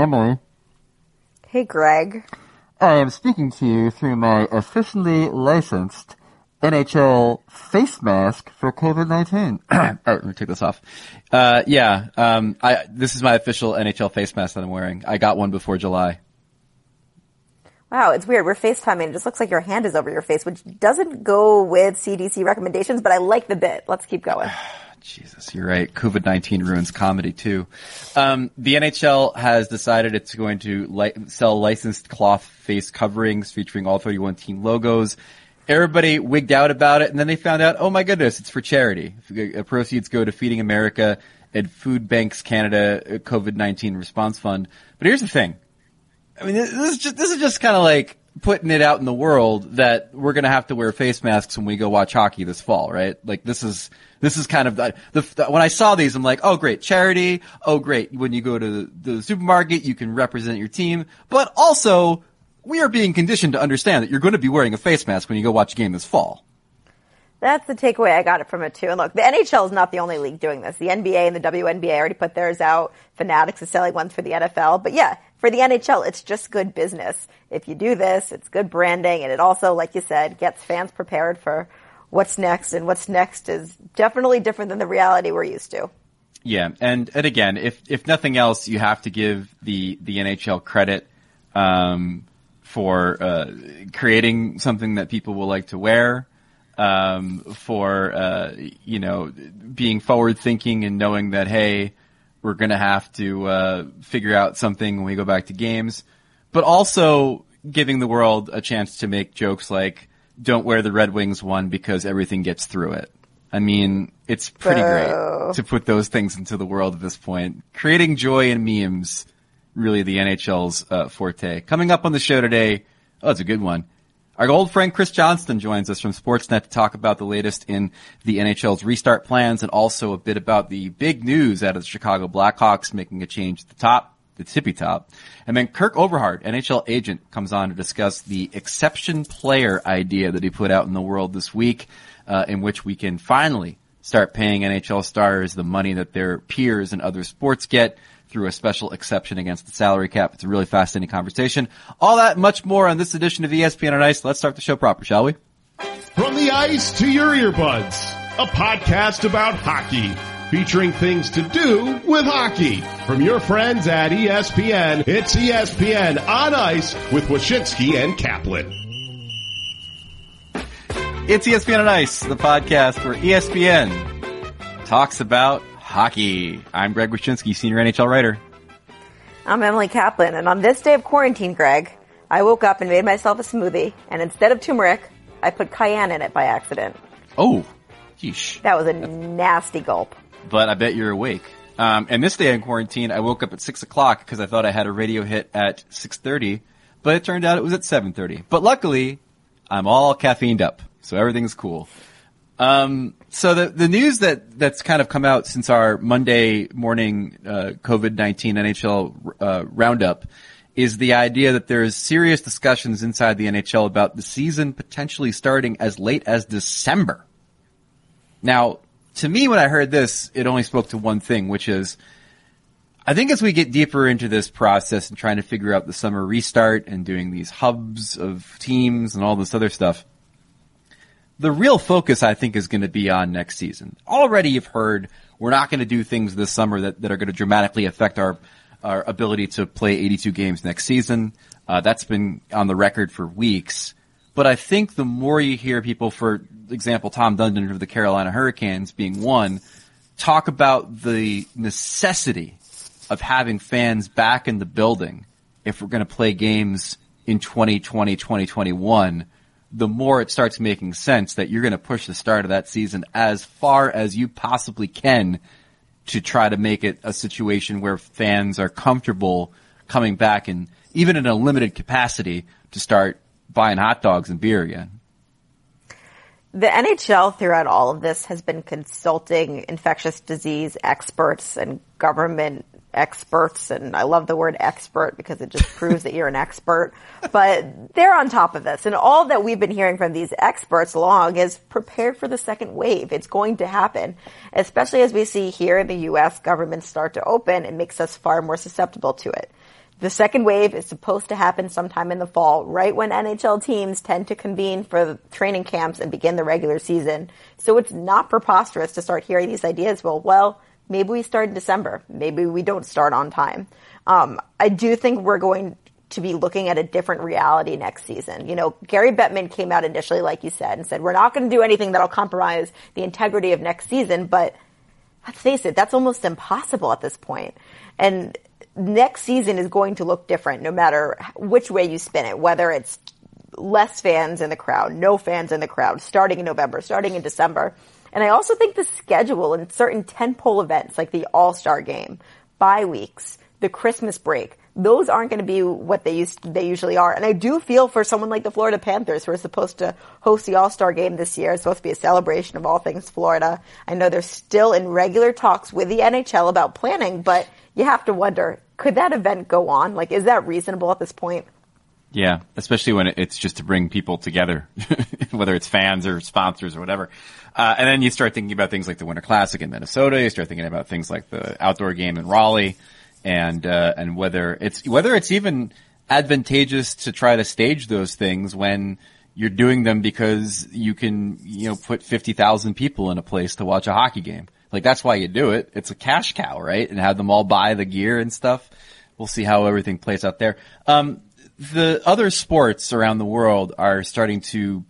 Emily. Hey, Greg. I am speaking to you through my officially licensed NHL face mask for COVID-19. All right, let me take this off. Uh, yeah, um, I, this is my official NHL face mask that I'm wearing. I got one before July. Wow, it's weird. We're FaceTiming. It just looks like your hand is over your face, which doesn't go with CDC recommendations, but I like the bit. Let's keep going. Jesus, you're right. COVID 19 ruins comedy too. Um, the NHL has decided it's going to li- sell licensed cloth face coverings featuring all 31 team logos. Everybody wigged out about it, and then they found out, oh my goodness, it's for charity. Proceeds go to Feeding America and Food Banks Canada uh, COVID 19 Response Fund. But here's the thing. I mean, this is just, this is just kind of like putting it out in the world that we're going to have to wear face masks when we go watch hockey this fall, right? Like this is, this is kind of the, the, when I saw these, I'm like, oh great, charity. Oh great. When you go to the, the supermarket, you can represent your team, but also we are being conditioned to understand that you're going to be wearing a face mask when you go watch a game this fall. That's the takeaway I got it from it too. And look, the NHL is not the only league doing this. The NBA and the WNBA already put theirs out. Fanatics is selling ones for the NFL. But yeah, for the NHL, it's just good business. If you do this, it's good branding and it also, like you said, gets fans prepared for what's next. And what's next is definitely different than the reality we're used to. Yeah. And, and again, if, if nothing else, you have to give the, the NHL credit, um, for, uh, creating something that people will like to wear um, for uh, you know being forward thinking and knowing that hey, we're gonna have to uh, figure out something when we go back to games, but also giving the world a chance to make jokes like "Don't wear the Red Wings one because everything gets through it." I mean, it's pretty great to put those things into the world at this point. Creating joy in memes, really the NHL's uh, forte. Coming up on the show today, oh, it's a good one. Our old friend Chris Johnston joins us from Sportsnet to talk about the latest in the NHL's restart plans and also a bit about the big news out of the Chicago Blackhawks making a change at the top, the tippy top. And then Kurt Overhardt, NHL agent, comes on to discuss the exception player idea that he put out in the world this week, uh, in which we can finally start paying NHL stars the money that their peers in other sports get through a special exception against the salary cap. It's a really fascinating conversation. All that much more on this edition of ESPN on Ice. Let's start the show proper, shall we? From the ice to your earbuds, a podcast about hockey featuring things to do with hockey. From your friends at ESPN, it's ESPN on Ice with Wyshynski and Kaplan. It's ESPN on Ice, the podcast where ESPN talks about hockey. I'm Greg Wyshynski, senior NHL writer. I'm Emily Kaplan, and on this day of quarantine, Greg, I woke up and made myself a smoothie, and instead of turmeric, I put cayenne in it by accident. Oh, yeesh. That was a nasty gulp. But I bet you're awake. Um, and this day in quarantine, I woke up at six o'clock because I thought I had a radio hit at six thirty, but it turned out it was at seven thirty. But luckily, I'm all caffeined up, so everything's cool. Um, so the the news that that's kind of come out since our Monday morning uh, COVID nineteen NHL uh, roundup is the idea that there's serious discussions inside the NHL about the season potentially starting as late as December. Now, to me, when I heard this, it only spoke to one thing, which is I think as we get deeper into this process and trying to figure out the summer restart and doing these hubs of teams and all this other stuff the real focus, I think, is going to be on next season. Already you've heard we're not going to do things this summer that, that are going to dramatically affect our, our ability to play 82 games next season. Uh, that's been on the record for weeks. But I think the more you hear people, for example, Tom Dundon of the Carolina Hurricanes being one, talk about the necessity of having fans back in the building if we're going to play games in 2020, 2021, the more it starts making sense that you're going to push the start of that season as far as you possibly can to try to make it a situation where fans are comfortable coming back and even in a limited capacity to start buying hot dogs and beer again. The NHL throughout all of this has been consulting infectious disease experts and government experts, and I love the word expert because it just proves that you're an expert. But they're on top of this, and all that we've been hearing from these experts long is prepare for the second wave. It's going to happen, especially as we see here in the U.S. governments start to open. It makes us far more susceptible to it. The second wave is supposed to happen sometime in the fall, right when NHL teams tend to convene for training camps and begin the regular season. So it's not preposterous to start hearing these ideas. Well, well, maybe we start in December. Maybe we don't start on time. Um, I do think we're going to be looking at a different reality next season. You know, Gary Bettman came out initially, like you said, and said, we're not going to do anything that'll compromise the integrity of next season, but let's face it, that's almost impossible at this point. And next season is going to look different no matter which way you spin it, whether it's less fans in the crowd, no fans in the crowd, starting in November, starting in December. And I also think the schedule and certain tentpole events like the All-Star game, bye weeks, the Christmas break, those aren't going to be what they used they usually are. And I do feel for someone like the Florida Panthers who are supposed to host the All-Star game this year. It's supposed to be a celebration of all things Florida. I know they're still in regular talks with the NHL about planning, but you have to wonder, could that event go on? Like, is that reasonable at this point? Yeah, especially when it's just to bring people together, whether it's fans or sponsors or whatever. Uh, and then you start thinking about things like the Winter Classic in Minnesota. You start thinking about things like the outdoor game in Raleigh and uh, and whether it's whether it's even advantageous to try to stage those things when you're doing them because you can you know put fifty thousand people in a place to watch a hockey game. Like that's why you do it. It's a cash cow, right? And have them all buy the gear and stuff. We'll see how everything plays out there. Um, the other sports around the world are starting to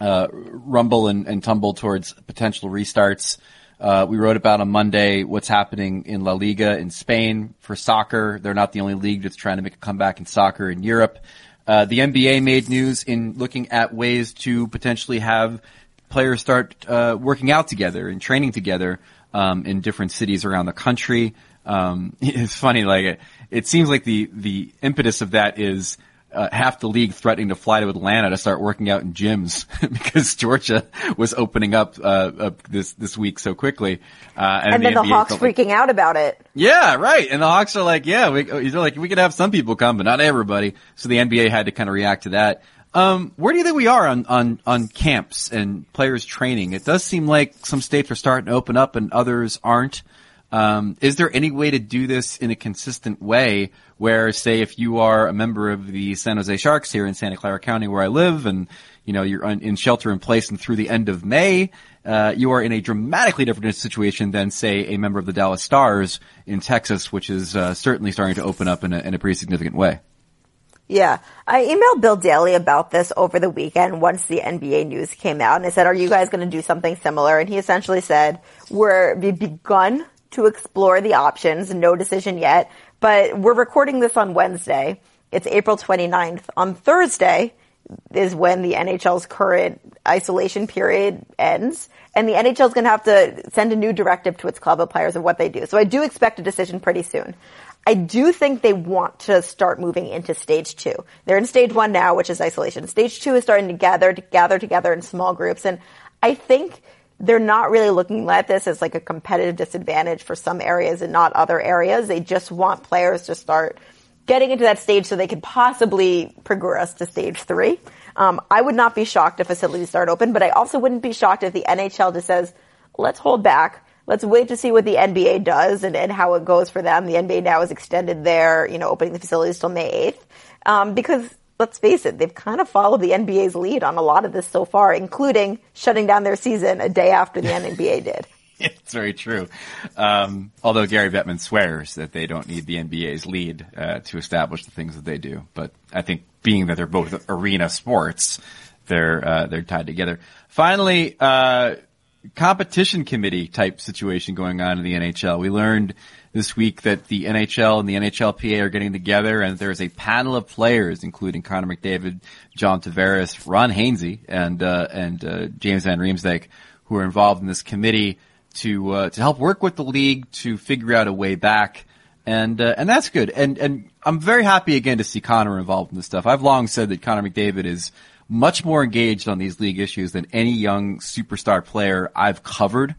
uh, rumble and, and tumble towards potential restarts. Uh, we wrote about on Monday what's happening in La Liga in Spain for soccer. They're not the only league that's trying to make a comeback in soccer in Europe. Uh, the NBA made news in looking at ways to potentially have players start uh, working out together and training together um, in different cities around the country. Um, it's funny, like it, it seems like the the impetus of that is uh, half the league threatening to fly to Atlanta to start working out in gyms because Georgia was opening up uh, uh, this this week so quickly. Uh, and, and the then the Hawks freaking out about it. Yeah, right. And the Hawks are like, yeah, we, they're like, we could have some people come, but not everybody. So the NBA had to kind of react to that. Um, where do you think we are on, on, on camps and players training? It does seem like some states are starting to open up and others aren't. Um, is there any way to do this in a consistent way where, say, if you are a member of the San Jose Sharks here in Santa Clara County where I live and, you know, you're in shelter in place and through the end of May, uh, you are in a dramatically different situation than, say, a member of the Dallas Stars in Texas, which is uh, certainly starting to open up in a, in a pretty significant way. Yeah. I emailed Bill Daly about this over the weekend once the NBA news came out and I said, are you guys going to do something similar? And he essentially said, we're, we've begun to explore the options. No decision yet, but we're recording this on Wednesday. It's April 29th. On Thursday is when the NHL's current isolation period ends. And the NHL is going to have to send a new directive to its club of players of what they do. So I do expect a decision pretty soon. I do think they want to start moving into stage two. They're in stage one now, which is isolation. Stage two is starting to gather, to gather together in small groups. And I think they're not really looking at this as like a competitive disadvantage for some areas and not other areas. They just want players to start getting into that stage so they could possibly progress to stage three. Um, I would not be shocked if facilities start open, but I also wouldn't be shocked if the NHL just says, let's hold back. Let's wait to see what the NBA does and, and how it goes for them. The NBA now has extended their, you know, opening the facilities till May 8th. Um, because let's face it, they've kind of followed the NBA's lead on a lot of this so far, including shutting down their season a day after the NBA did. It's very true. Um, although Gary Bettman swears that they don't need the NBA's lead uh, to establish the things that they do, but I think being that they're both arena sports, they're uh, they're tied together. Finally, uh, competition committee type situation going on in the NHL. We learned this week that the NHL and the NHLPA are getting together and there's a panel of players, including Connor McDavid, John Tavares, Ron Hainsey, and, uh, and, uh, James Van Riemsdyk, who are involved in this committee to, uh, to help work with the league to figure out a way back. And, uh, and that's good. And, and I'm very happy again to see Connor involved in this stuff. I've long said that Connor McDavid is much more engaged on these league issues than any young superstar player I've covered,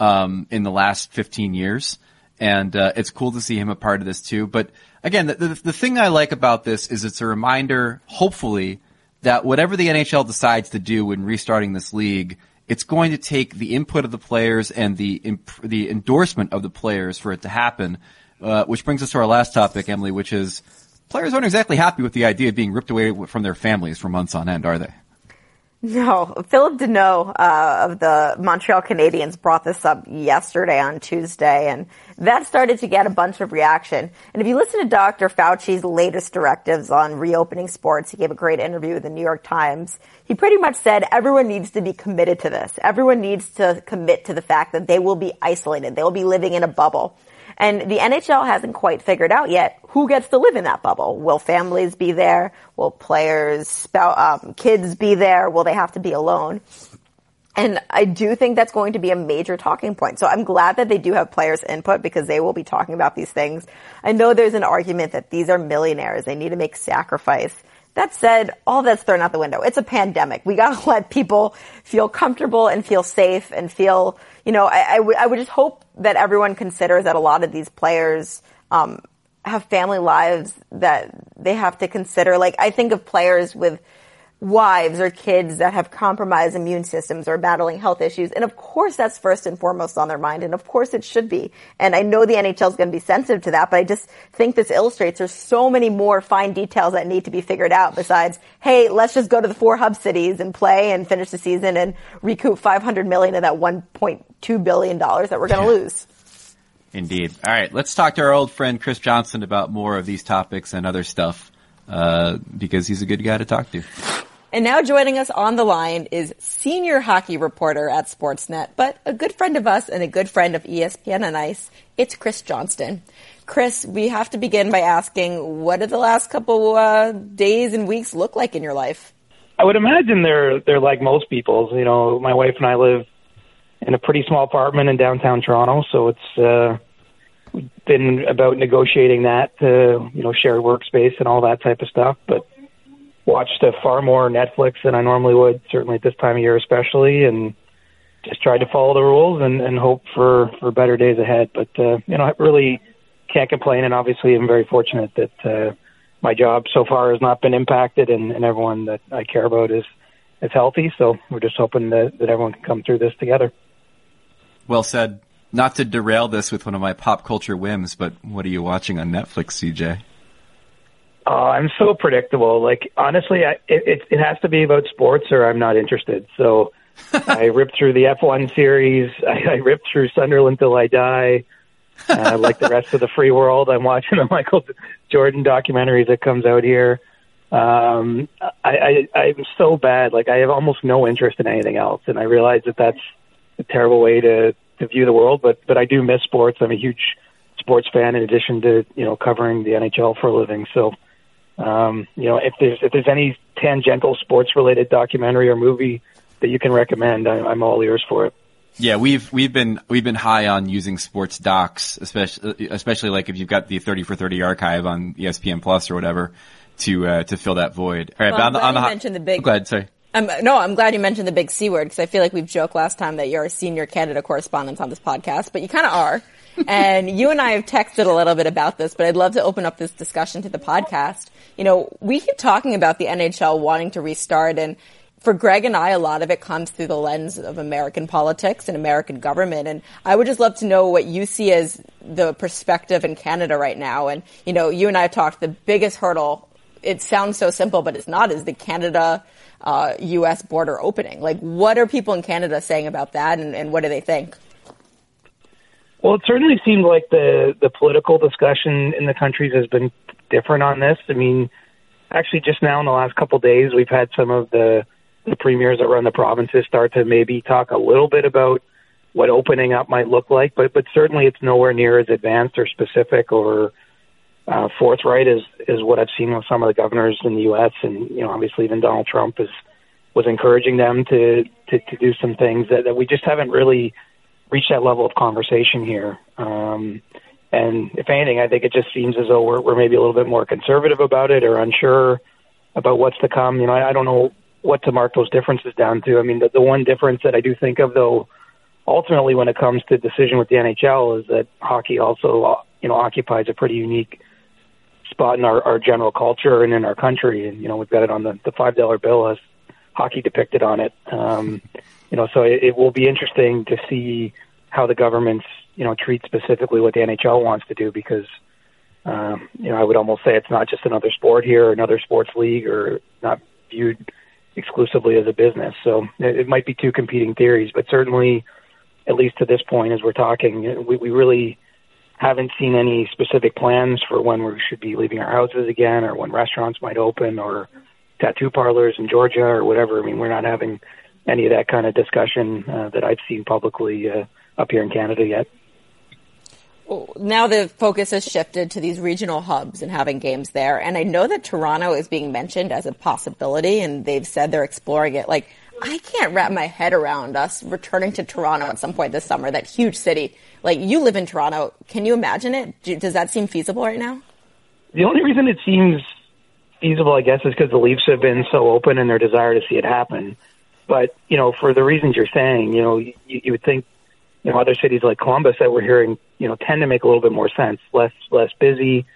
um, in the last 15 years and uh, it's cool to see him a part of this too. But again, the, the, the thing I like about this is it's a reminder, hopefully, that whatever the NHL decides to do when restarting this league, it's going to take the input of the players and the imp- the endorsement of the players for it to happen. Uh, which brings us to our last topic, Emily, which is players aren't exactly happy with the idea of being ripped away from their families for months on end, are they? No, Phillip Danault uh, of the Montreal Canadiens brought this up yesterday on Tuesday, and that started to get a bunch of reaction. And if you listen to Dr. Fauci's latest directives on reopening sports, he gave a great interview with the New York Times. He pretty much said everyone needs to be committed to this. Everyone needs to commit to the fact that they will be isolated. They will be living in a bubble. And the NHL hasn't quite figured out yet who gets to live in that bubble. Will families be there? Will players, um, kids be there? Will they have to be alone? And I do think that's going to be a major talking point. So I'm glad that they do have players input because they will be talking about these things. I know there's an argument that these are millionaires. They need to make sacrifice. That said, all that's thrown out the window. It's a pandemic. We gotta let people feel comfortable and feel safe and feel, you know, I, I would, would just hope that everyone considers that a lot of these players, um, have family lives that they have to consider. Like, I think of players with wives or kids that have compromised immune systems or battling health issues. And of course that's first and foremost on their mind. And of course it should be. And I know the NHL is going to be sensitive to that, but I just think this illustrates there's so many more fine details that need to be figured out besides, hey, let's just go to the four hub cities and play and finish the season and recoup 500 million of that 1.2 billion dollars that we're going to lose. Indeed. All right, let's talk to our old friend Chris Johnston about more of these topics and other stuff uh, because he's a good guy to talk to. And now joining us on the line is senior hockey reporter at Sportsnet, but a good friend of us and a good friend of ESPN on Ice. It's Chris Johnston. Chris, we have to begin by asking, what did the last couple uh, days and weeks look like in your life? I would imagine they're they're like most people's. You know, my wife and I live in a pretty small apartment in downtown Toronto, so it's uh, been about negotiating that to you know share workspace and all that type of stuff. But watched a far more Netflix than I normally would, certainly at this time of year, especially, and just tried to follow the rules and, and hope for for better days ahead. But uh, you know, I really can't complain, and obviously, I'm very fortunate that uh, my job so far has not been impacted, and, and everyone that I care about is is healthy. So we're just hoping that, that everyone can come through this together. Well said. Not to derail this with one of my pop culture whims, but what are you watching on Netflix, CJ? Oh, I'm so predictable. Like honestly, I, it it has to be about sports, or I'm not interested. So I ripped through the F1 series. I, I ripped through Sunderland till I die. Uh, like the rest of the free world, I'm watching the Michael Jordan documentary that comes out here. Um, I, I I'm so bad. Like I have almost no interest in anything else, and I realize that that's a terrible way to to view the world. But but I do miss sports. I'm a huge sports fan in addition to you know covering the NHL for a living. So um, you know, if there's if there's any tangential sports related documentary or movie that you can recommend, I, I'm all ears for it. Yeah, we've we've been we've been high on using sports docs, especially especially like if you've got the thirty for thirty archive on ESPN Plus or whatever to uh, to fill that void. All right, well, on, the, on the ho- mentioned the big. Go ahead, sorry. Um, no, I'm glad you mentioned the big C word because I feel like we've joked last time that you're a senior Canada correspondent on this podcast, but you kind of are. And you and I have texted a little bit about this, but I'd love to open up this discussion to the podcast. You know, we keep talking about the NHL wanting to restart and for Greg and I, a lot of it comes through the lens of American politics and American government. And I would just love to know what you see as the perspective in Canada right now. And, you know, you and I have talked the biggest hurdle. It sounds so simple, but it's not is the Canada, uh, U.S. border opening. Like, what are people in Canada saying about that and, and what do they think? Well, it certainly seemed like the the political discussion in the countries has been different on this. I mean, actually, just now in the last couple of days, we've had some of the the premiers that run the provinces start to maybe talk a little bit about what opening up might look like, but but certainly it's nowhere near as advanced or specific or uh, forthright as is what I've seen with some of the governors in the U.S. and you know obviously even Donald Trump is was encouraging them to to, to do some things that, that we just haven't really reach that level of conversation here. Um, and if anything, I think it just seems as though we're, we're maybe a little bit more conservative about it or unsure about what's to come. You know, I, I don't know what to mark those differences down to. I mean, the, the one difference that I do think of, though, ultimately when it comes to decision with the NHL, is that hockey also, you know, occupies a pretty unique spot in our, our general culture and in our country. And you know, we've got it on the, the five dollar bill as hockey depicted on it. Um, you know, so it, it will be interesting to see how the governments you know treat specifically what the NHL wants to do because um, you know I would almost say it's not just another sport here, or another sports league, or not viewed exclusively as a business. So it, it might be two competing theories, but certainly, at least to this point, as we're talking, we, we really haven't seen any specific plans for when we should be leaving our houses again, or when restaurants might open, or tattoo parlors in Georgia, or whatever. I mean, we're not having any of that kind of discussion uh, that I've seen publicly uh, up here in Canada yet. Now the focus has shifted to these regional hubs and having games there. And I know that Toronto is being mentioned as a possibility and they've said they're exploring it. Like, I can't wrap my head around us returning to Toronto at some point this summer, that huge city. Like, you live in Toronto. Can you imagine it? Does that seem feasible right now? The only reason it seems feasible, I guess, is because the Leafs have been so open in their desire to see it happen. But, you know, for the reasons you're saying, you know, you, you would think you know, other cities like Columbus that we're hearing, you know, tend to make a little bit more sense. Less less busy.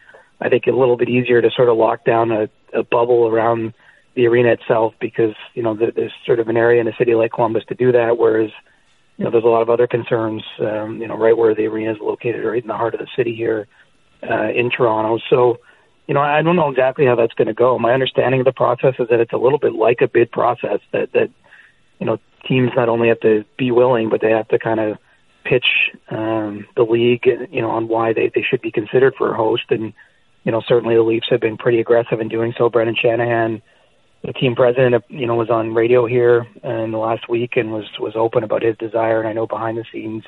I think a little bit easier to sort of lock down a, a bubble around the arena itself because you know there's sort of an area in a city like Columbus to do that, whereas you know there's a lot of other concerns, um, you know, right where the arena is located, right in the heart of the city here uh, in Toronto. So, you know, I don't know exactly how that's going to go. My understanding of the process is that it's a little bit like a bid process that that you know teams not only have to be willing, but they have to kind of pitch um, the league, you know, on why they, they should be considered for a host. And, you know, certainly the Leafs have been pretty aggressive in doing so. Brendan Shanahan, the team president, you know, was on radio here in the last week and was, was open about his desire. And I know behind the scenes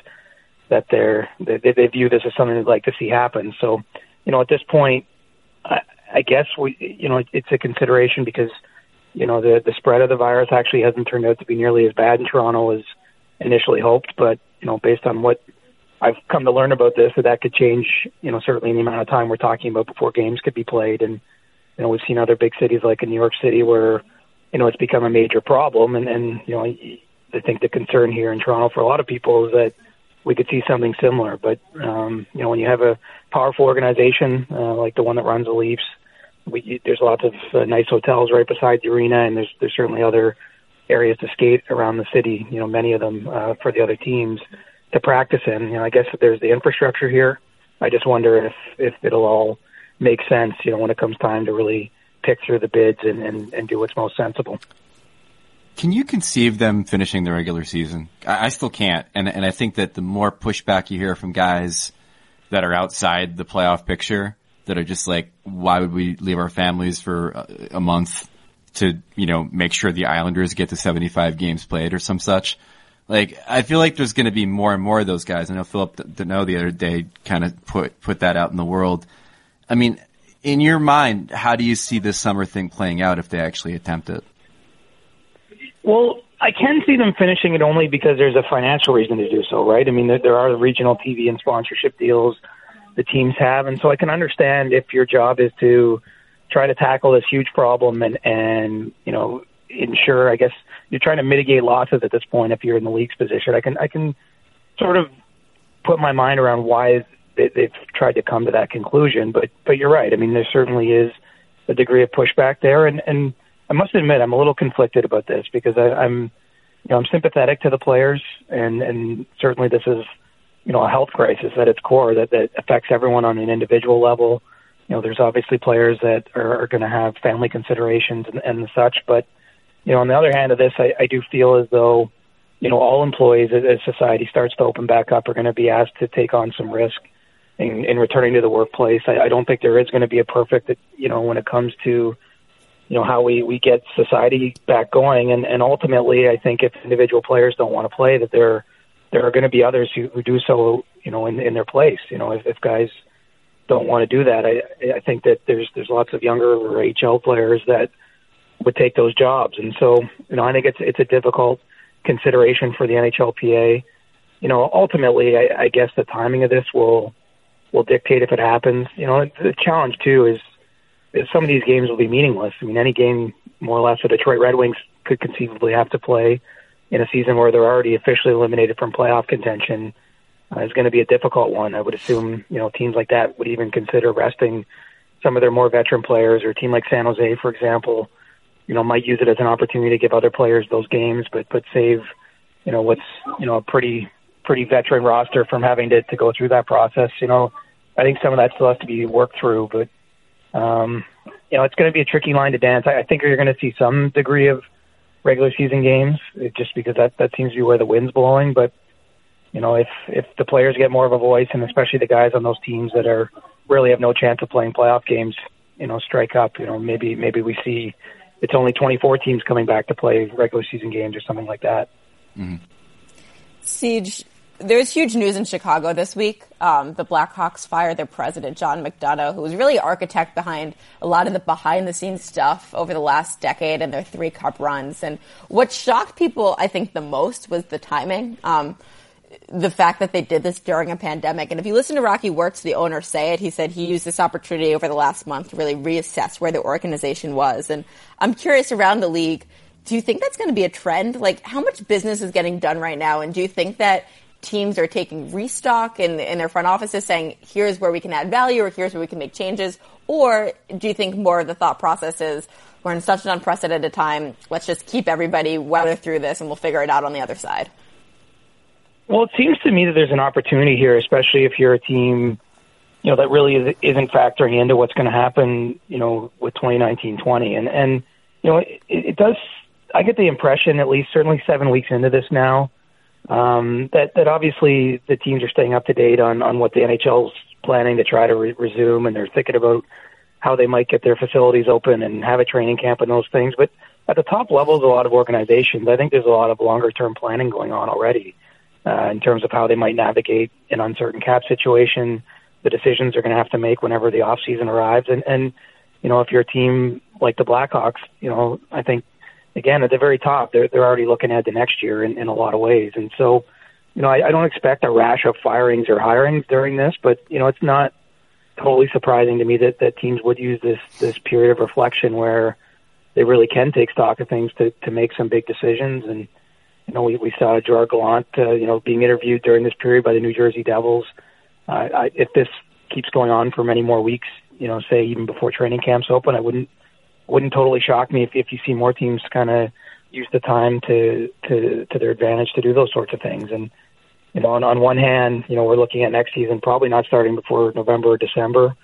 that they're, they, they view this as something they'd like to see happen. So, you know, at this point, I, I guess we, you know, it's a consideration because, you know, the, the spread of the virus actually hasn't turned out to be nearly as bad in Toronto as initially hoped, but you know, based on what I've come to learn about this, that that could change, you know, certainly in the amount of time we're talking about before games could be played. And, you know, we've seen other big cities like in New York City where, you know, it's become a major problem. And, and you know, I think the concern here in Toronto for a lot of people is that we could see something similar. But, um, you know, when you have a powerful organization uh, like the one that runs the Leafs, we, there's lots of uh, nice hotels right beside the arena, and there's there's certainly other areas to skate around the city. You know, many of them uh, for the other teams to practice in. You know, I guess there's the infrastructure here. I just wonder if if it'll all make sense. You know, when it comes time to really pick through the bids and and, and do what's most sensible. Can you conceive them finishing the regular season? I, I still can't, and and I think that the more pushback you hear from guys that are outside the playoff picture, that are just like, why would we leave our families for a, a month to, you know, make sure the Islanders get to 75 games played or some such. Like, I feel like there's going to be more and more of those guys. I know Phillip Danault the other day kind of put, put that out in the world. I mean, in your mind, how do you see this summer thing playing out if they actually attempt it? Well, I can see them finishing it only because there's a financial reason to do so, right? I mean, there, there are regional TV and sponsorship deals the teams have, and so I can understand if your job is to try to tackle this huge problem and and you know ensure. I guess you're trying to mitigate losses at this point if you're in the league's position. I can I can sort of put my mind around why they, they've tried to come to that conclusion. But but you're right. I mean, there certainly is a degree of pushback there, and and I must admit I'm a little conflicted about this because I, I'm you know I'm sympathetic to the players, and and certainly this is you know a health crisis at its core that that affects everyone on an individual level you know, there's obviously players that are, are going to have family considerations and, and such. But, you know, on the other hand of this, I, I do feel as though, you know, all employees as, as society starts to open back up are going to be asked to take on some risk in, in returning to the workplace. I, I don't think there is going to be a perfect, you know, when it comes to, you know, how we, we get society back going. And, and ultimately, I think if individual players don't want to play, that there, there are going to be others who, who do so, you know, in, in their place. You know, if, if guys – don't want to do that. I I think that there's there's lots of younger HL players that would take those jobs, and so you know I think it's it's a difficult consideration for the NHLPA. You know, ultimately, I, I guess the timing of this will will dictate if it happens. You know, the challenge too is, is some of these games will be meaningless. I mean, any game more or less the Detroit Red Wings could conceivably have to play in a season where they're already officially eliminated from playoff contention uh, is going to be a difficult one. I would assume you know teams like that would even consider resting some of their more veteran players, or a team like San Jose, for example, you know might use it as an opportunity to give other players those games, but but save you know what's you know a pretty pretty veteran roster from having to, to go through that process. You know, I think some of that still has to be worked through, but um, you know, it's going to be a tricky line to dance. I, I think you're going to see some degree of regular season games, just because that that seems to be where the wind's blowing. But you know, if if the players get more of a voice, and especially the guys on those teams that are really have no chance of playing playoff games, you know, strike up. You know, maybe maybe we see it's only 24 teams coming back to play regular season games or something like that. Mm-hmm. CJ, there's huge news in Chicago this week. Um, the Blackhawks fired their president, John McDonough, who was really architect behind a lot of the behind the scenes stuff over the last decade and their three cup runs. And what shocked people, I think, the most was the timing. Um, the fact that they did this during a pandemic. And if you listen to Rocky Wirtz, the owner, say it, he said he used this opportunity over the last month to really reassess where the organization was. And I'm curious around the league, do you think that's going to be a trend? Like, how much business is getting done right now? And do you think that teams are taking restock in, in their front offices saying, here's where we can add value or here's where we can make changes? Or do you think more of the thought process is, we're in such an unprecedented time, let's just keep everybody weather through this and we'll figure it out on the other side? Well, it seems to me that there's an opportunity here, especially if you're a team, you know, that really isn't factoring into what's going to happen, you know, with 2019-20. And, and, you know, it, it does, I get the impression, at least certainly seven weeks into this now, um, that, that obviously the teams are staying up to date on, on what the NHL's planning to try to re- resume, and they're thinking about how they might get their facilities open and have a training camp and those things. But at the top levels, a lot of organizations, I think there's a lot of longer term planning going on already uh, in terms of how they might navigate an uncertain cap situation, the decisions they're going to have to make whenever the off season arrives, and and you know if you're a team like the Blackhawks, you know I think again, at the very top, they're they're already looking ahead to next year in, in a lot of ways. And so, you know, I, I don't expect a rash of firings or hirings during this, but you know, it's not totally surprising to me that that teams would use this this period of reflection where they really can take stock of things to to make some big decisions. And you know, we we saw Gerard Gallant, uh, you know, being interviewed during this period by the New Jersey Devils. Uh, I, if this keeps going on for many more weeks, you know, say even before training camps open, I wouldn't wouldn't totally shock me if, if you see more teams kind of use the time to, to to their advantage to do those sorts of things. And you know, on, on one hand, you know, we're looking at next season probably not starting before November or December,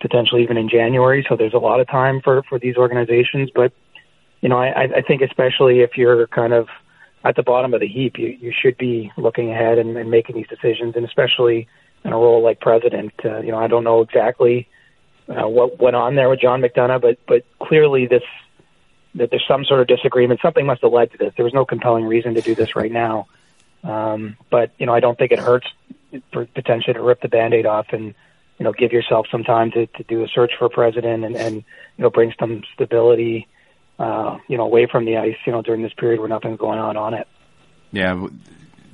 potentially even in January. So there's a lot of time for for these organizations. But you know, I, I think especially if you're kind of at the bottom of the heap, you you should be looking ahead and, and making these decisions, and especially in a role like president. Uh, you know, I don't know exactly uh, what went on there with John McDonough, but but clearly this that there's some sort of disagreement. Something must have led to this. There was no compelling reason to do this right now. Um, but you know, I don't think it hurts for potentially to rip the band-aid off and you know give yourself some time to, to do a search for president and, and you know bring some stability uh, you know away from the ice you know during this period where nothing's going on on it. Yeah,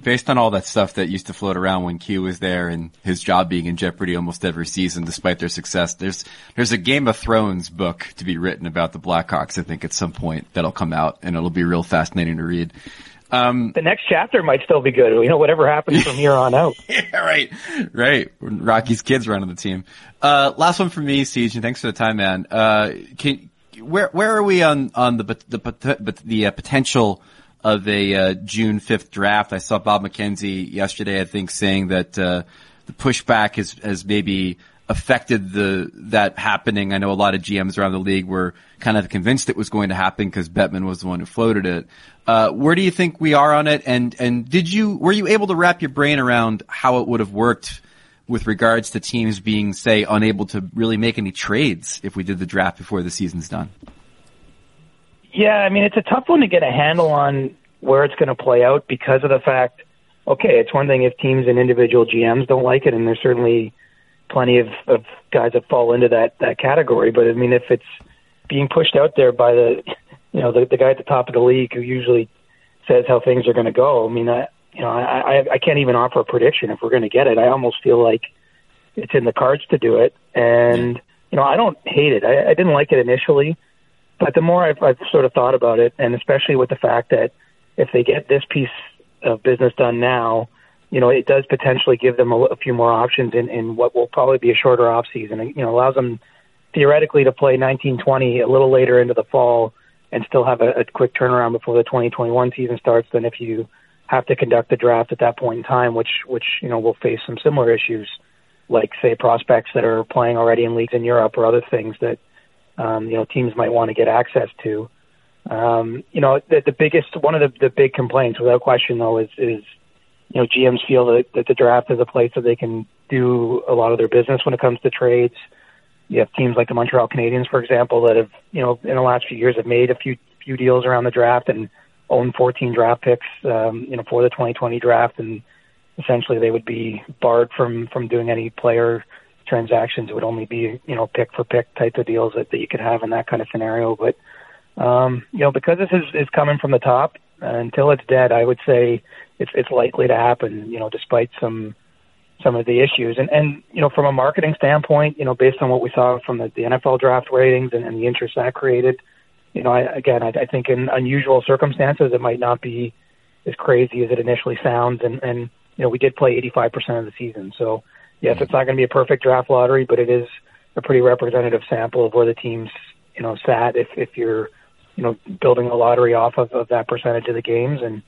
based on all that stuff that used to float around when Q was there and his job being in jeopardy almost every season despite their success, there's there's a Game of Thrones book to be written about the Blackhawks. I think at some point that'll come out and it'll be real fascinating to read. Um, the next chapter might still be good. You know, whatever happens from here on out. yeah, right, right. Rocky's kids running the team. Uh, last one for me, CJ, and thanks for the time, man. Uh, can, where where are we on on the the the, the uh, potential of a uh, June 5th draft. I saw Bob McKenzie yesterday, I think, saying that uh, the pushback has, has maybe affected the that happening. I know a lot of GMs around the league were kind of convinced it was going to happen because Bettman was the one who floated it. Uh, where do you think we are on it? And and did you were you able to wrap your brain around how it would have worked with regards to teams being, say, unable to really make any trades if we did the draft before the season's done? Yeah, I mean, it's a tough one to get a handle on where it's going to play out because of the fact, okay, it's one thing if teams and individual GMs don't like it, and there's certainly plenty of, of guys that fall into that, that category. But I mean, if it's being pushed out there by the, you know, the, the guy at the top of the league who usually says how things are going to go, I mean, I, you know, I, I, I can't even offer a prediction if we're going to get it. I almost feel like it's in the cards to do it. And, you know, I don't hate it. I, I didn't like it initially but the more I've, I've sort of thought about it, and especially with the fact that if they get this piece of business done now, you know, it does potentially give them a, a few more options in, in what will probably be a shorter off season. It, you know, allows them theoretically to play 1920 a little later into the fall and still have a, a quick turnaround before the 2021 season starts than if you have to conduct the draft at that point in time, which which you know will face some similar issues, like say prospects that are playing already in leagues in Europe or other things that um, you know teams might want to get access to. Um, you know, the, the biggest one of the, the big complaints, without question, though, is is you know GMs feel that, that the draft is a place that they can do a lot of their business when it comes to trades. You have teams like the Montreal Canadiens, for example, that have you know in the last few years have made a few few deals around the draft and own 14 draft picks, um, you know, for the 2020 draft, and essentially they would be barred from from doing any player transactions. It would only be you know pick for pick type of deals that, that you could have in that kind of scenario. But um, you know, because this is is coming from the top, uh, until it's dead, I would say it's it's likely to happen. You know, despite some some of the issues, and and you know, from a marketing standpoint, you know, based on what we saw from the, the NFL draft ratings and, and the interest that created you know, I, again, I, I think in unusual circumstances, it might not be as crazy as it initially sounds. And, and you know, we did play 85% of the season. So, yes, it's not going to be a perfect draft lottery, but it is a pretty representative sample of where the teams, you know, sat if, if you're, you know, building a lottery off of, of that percentage of the games. And,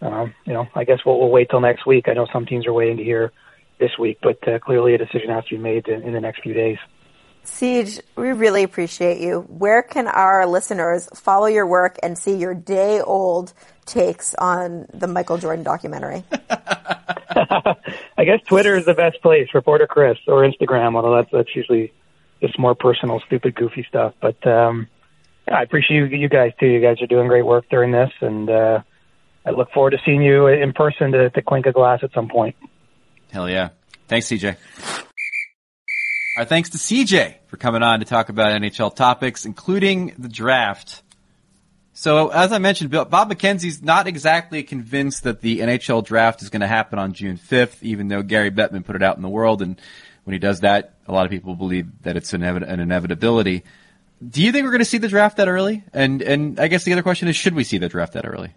um, you know, I guess we'll, we'll wait till next week. I know some teams are waiting to hear this week, but uh, clearly a decision has to be made in, in the next few days. CJ, we really appreciate you. Where can our listeners follow your work and see your day old takes on the Michael Jordan documentary? I guess Twitter is the best place, Reporter Chris, or Instagram, although that's, that's usually just more personal, stupid, goofy stuff. But um, yeah, I appreciate you, you guys too. You guys are doing great work during this, and uh, I look forward to seeing you in person to, to clink a glass at some point. Hell yeah. Thanks, CJ. Our thanks to CJ for coming on to talk about NHL topics, including the draft. So, as I mentioned, Bob McKenzie's not exactly convinced that the NHL draft is going to happen on June 5th, even though Gary Bettman put it out in the world. And when he does that, a lot of people believe that it's an, an inevitability. Do you think we're going to see the draft that early? And, and I guess the other question is, should we see the draft that early?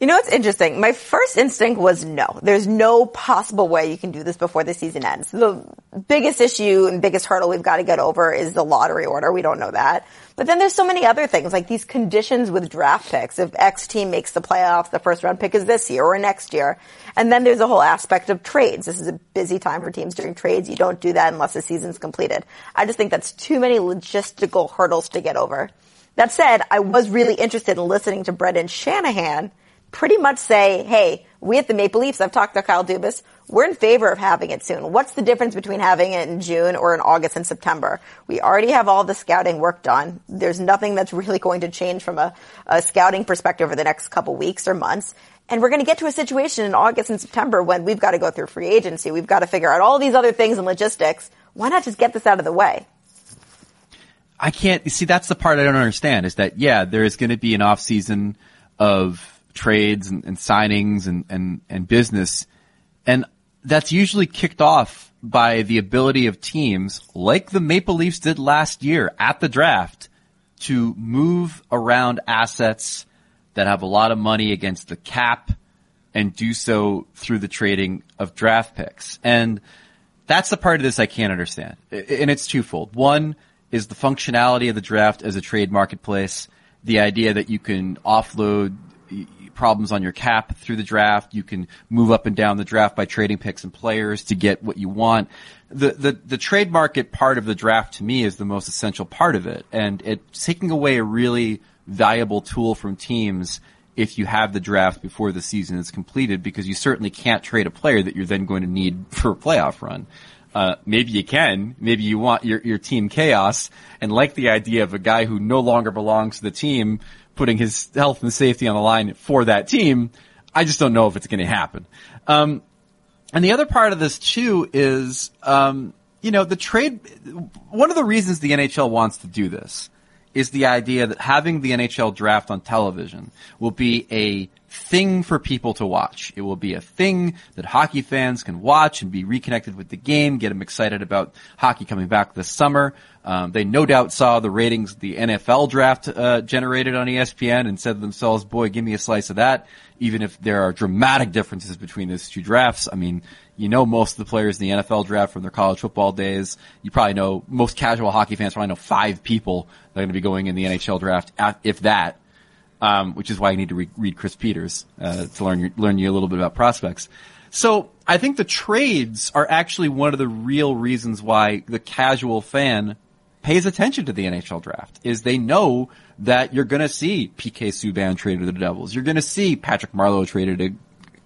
You know what's interesting? My first instinct was no. There's no possible way you can do this before the season ends. The biggest issue and biggest hurdle we've got to get over is the lottery order. We don't know that. But then there's so many other things, like these conditions with draft picks. If X team makes the playoffs, the first round pick is this year or next year. And then there's a whole aspect of trades. This is a busy time for teams doing trades. You don't do that unless the season's completed. I just think that's too many logistical hurdles to get over. That said, I was really interested in listening to Brendan Shanahan pretty much say, hey, we at the Maple Leafs, I've talked to Kyle Dubas, we're in favor of having it soon. What's the difference between having it in June or in August and September? We already have all the scouting work done. There's nothing that's really going to change from a, a scouting perspective over the next couple weeks or months. And we're going to get to a situation in August and September when we've got to go through free agency. We've got to figure out all these other things and logistics. Why not just get this out of the way? I can't see. That's the part I don't understand. Is that yeah, there is going to be an off season of trades and, and signings and, and, and business. And that's usually kicked off by the ability of teams like the Maple Leafs did last year at the draft to move around assets that have a lot of money against the cap and do so through the trading of draft picks. And that's the part of this I can't understand. And it's twofold. One is the functionality of the draft as a trade marketplace. The idea that you can offload problems on your cap through the draft. You can move up and down the draft by trading picks and players to get what you want. The, the, the trade market part of the draft to me is the most essential part of it. And it's taking away a really valuable tool from teams if you have the draft before the season is completed because you certainly can't trade a player that you're then going to need for a playoff run. Uh, maybe you can. Maybe you want your, your team chaos and like the idea of a guy who no longer belongs to the team putting his health and safety on the line for that team. I just don't know if it's going to happen. Um, and the other part of this too is, um, you know, the trade. One of the reasons the NHL wants to do this is the idea that having the NHL draft on television will be a thing for people to watch. It will be a thing that hockey fans can watch and be reconnected with the game, get them excited about hockey coming back this summer. Um, they no doubt saw the ratings the NFL draft uh, generated on ESPN and said to themselves, "Boy, give me a slice of that." Even if there are dramatic differences between those two drafts, I mean, you know most of the players in the NFL draft from their college football days. You probably know most casual hockey fans probably know five people that are going to be going in the NHL draft, if that. um, which is why you need to re- read Chris Peters uh, to learn learn you a little bit about prospects. So I think the trades are actually one of the real reasons why the casual fan pays attention to the NHL draft is they know that you're going to see PK Subban traded to the Devils. You're going to see Patrick Marleau traded to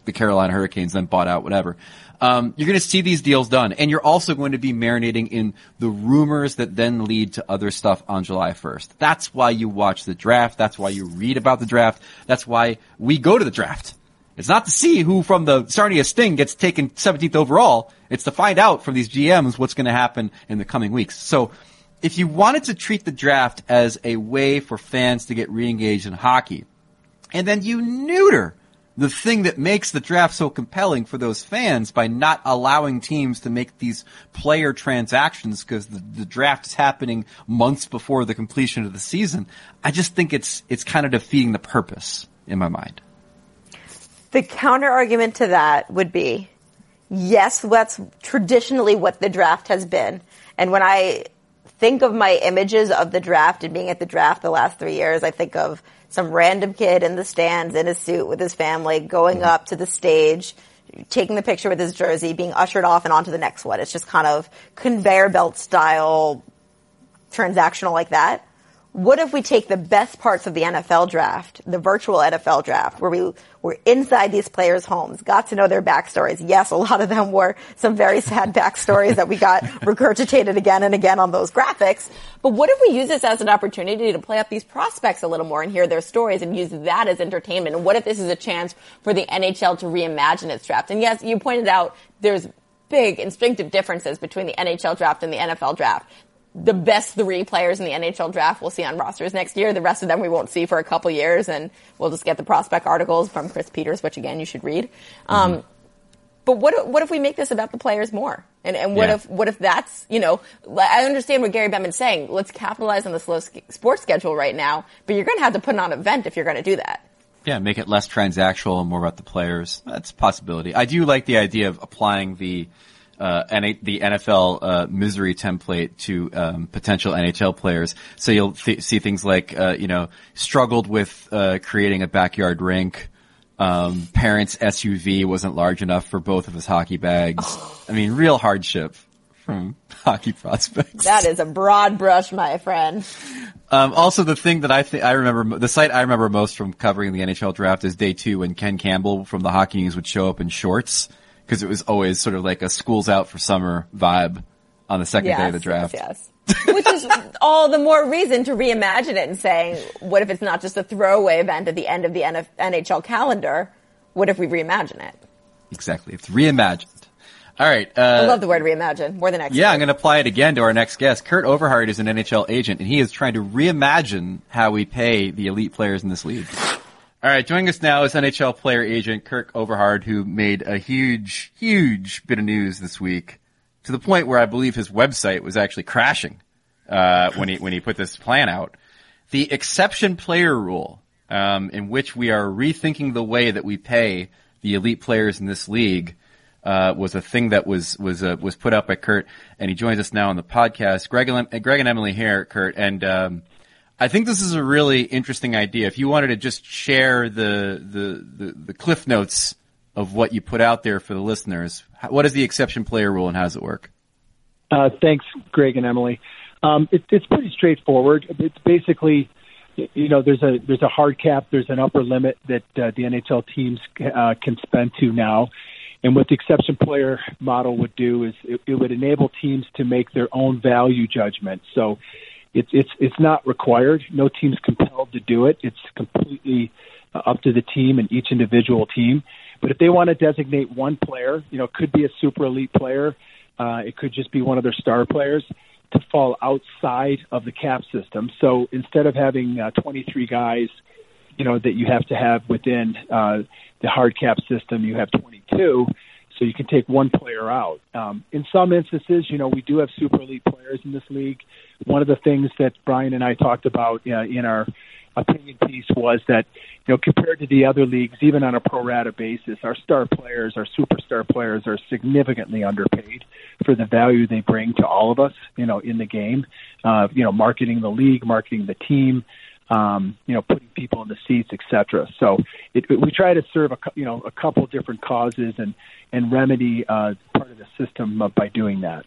the Carolina Hurricanes, then bought out, whatever. Um, you're going to see these deals done, and you're also going to be marinating in the rumors that then lead to other stuff on July 1st. That's why you watch the draft. That's why you read about the draft. That's why we go to the draft. It's not to see who from the Sarnia Sting gets taken 17th overall. It's to find out from these GMs what's going to happen in the coming weeks. So, if you wanted to treat the draft as a way for fans to get re-engaged in hockey, and then you neuter the thing that makes the draft so compelling for those fans by not allowing teams to make these player transactions because the, the, draft is happening months before the completion of the season. I just think it's it's kind of defeating the purpose in my mind. The counter argument to that would be, yes, that's traditionally what the draft has been. And when I think of my images of the draft and being at the draft the last three years, I think of some random kid in the stands in a suit with his family going mm-hmm. up to the stage, taking the picture with his jersey, being ushered off and on to the next one. It's just kind of conveyor belt style transactional like that. What if we take the best parts of the NFL draft, the virtual NFL draft, where we were inside these players' homes, got to know their backstories. Yes, a lot of them were some very sad backstories that we got regurgitated again and again on those graphics. But what if we use this as an opportunity to play up these prospects a little more and hear their stories and use that as entertainment? And what if this is a chance for the NHL to reimagine its draft? And yes, you pointed out there's big instinctive differences between the NHL draft and the NFL draft the best three players in the NHL draft we'll see on rosters next year. The rest of them we won't see for a couple years, and we'll just get the prospect articles from Chris Peters, which again you should read. Mm-hmm. Um, but what what if we make this about the players more? And and what yeah. if what if that's you know I understand what Gary Bettman's saying. Let's capitalize on the slow sports schedule right now, but you're going to have to put on an event if you're going to do that. Yeah, make it less transactional and more about the players. That's a possibility. I do like the idea of applying the uh, the NFL uh, misery template to um, potential NHL players. So you'll th- see things like, uh, you know, struggled with uh, creating a backyard rink. Um, parents' SUV wasn't large enough for both of his hockey bags. I mean, real hardship from hockey prospects. That is a broad brush, my friend. Um, also, the thing that I think I remember, the site I remember most from covering the NHL draft is day two when Ken Campbell from the Hockey News would show up in shorts because it was always sort of like a schools out for summer vibe on the second yes, day of the draft. Yes. yes. Which is all the more reason to reimagine it and saying, what if it's not just a throwaway event at the end of the NHL calendar? What if we reimagine it? Exactly. It's reimagined. All right. Uh, I love the word reimagine more than expert. Yeah, I'm going to apply it again to our next guest. Kurt Overhardt is an NHL agent, and he is trying to reimagine how we pay the elite players in this league. All right, joining us now is NHL player agent Kurt Overhardt, who made a huge, huge bit of news this week, to the point where I believe his website was actually crashing uh, when he when he put this plan out. The exception player rule, um, in which we are rethinking the way that we pay the elite players in this league, uh, was a thing that was was uh, was put up by Kurt, and he joins us now on the podcast. Greg, Greg and Emily here, Kurt, and um, I think this is a really interesting idea. If you wanted to just share the, the, the, the, cliff notes of what you put out there for the listeners, what is the exception player rule and how does it work? Uh, thanks, Greg and Emily. Um, it, it's pretty straightforward. It's basically, you know, there's a there's a hard cap, there's an upper limit that uh, the NHL teams uh, can spend to now, and what the exception player model would do is it, it would enable teams to make their own value judgment. So it's it's it's not required. No team's compelled to do it. It's completely uh, up to the team and each individual team. But if they want to designate one player, you know, it could be a super elite player. Uh, it could just be one of their star players to fall outside of the cap system. So instead of having uh, 23 guys, you know, that you have to have within uh, the hard cap system, you have 22 so you can take one player out. Um, in some instances, you know, we do have super elite players in this league. One of the things that Brian and I talked about uh, in our opinion piece was that, you know, compared to the other leagues, even on a pro rata basis, our star players, our superstar players are significantly underpaid for the value they bring to all of us, you know, in the game. Uh, you know, marketing the league, marketing the team, um, you know, putting people in the seats, etc. So it, it, we try to serve a you know a couple different causes and and remedy uh, part of the system by doing that.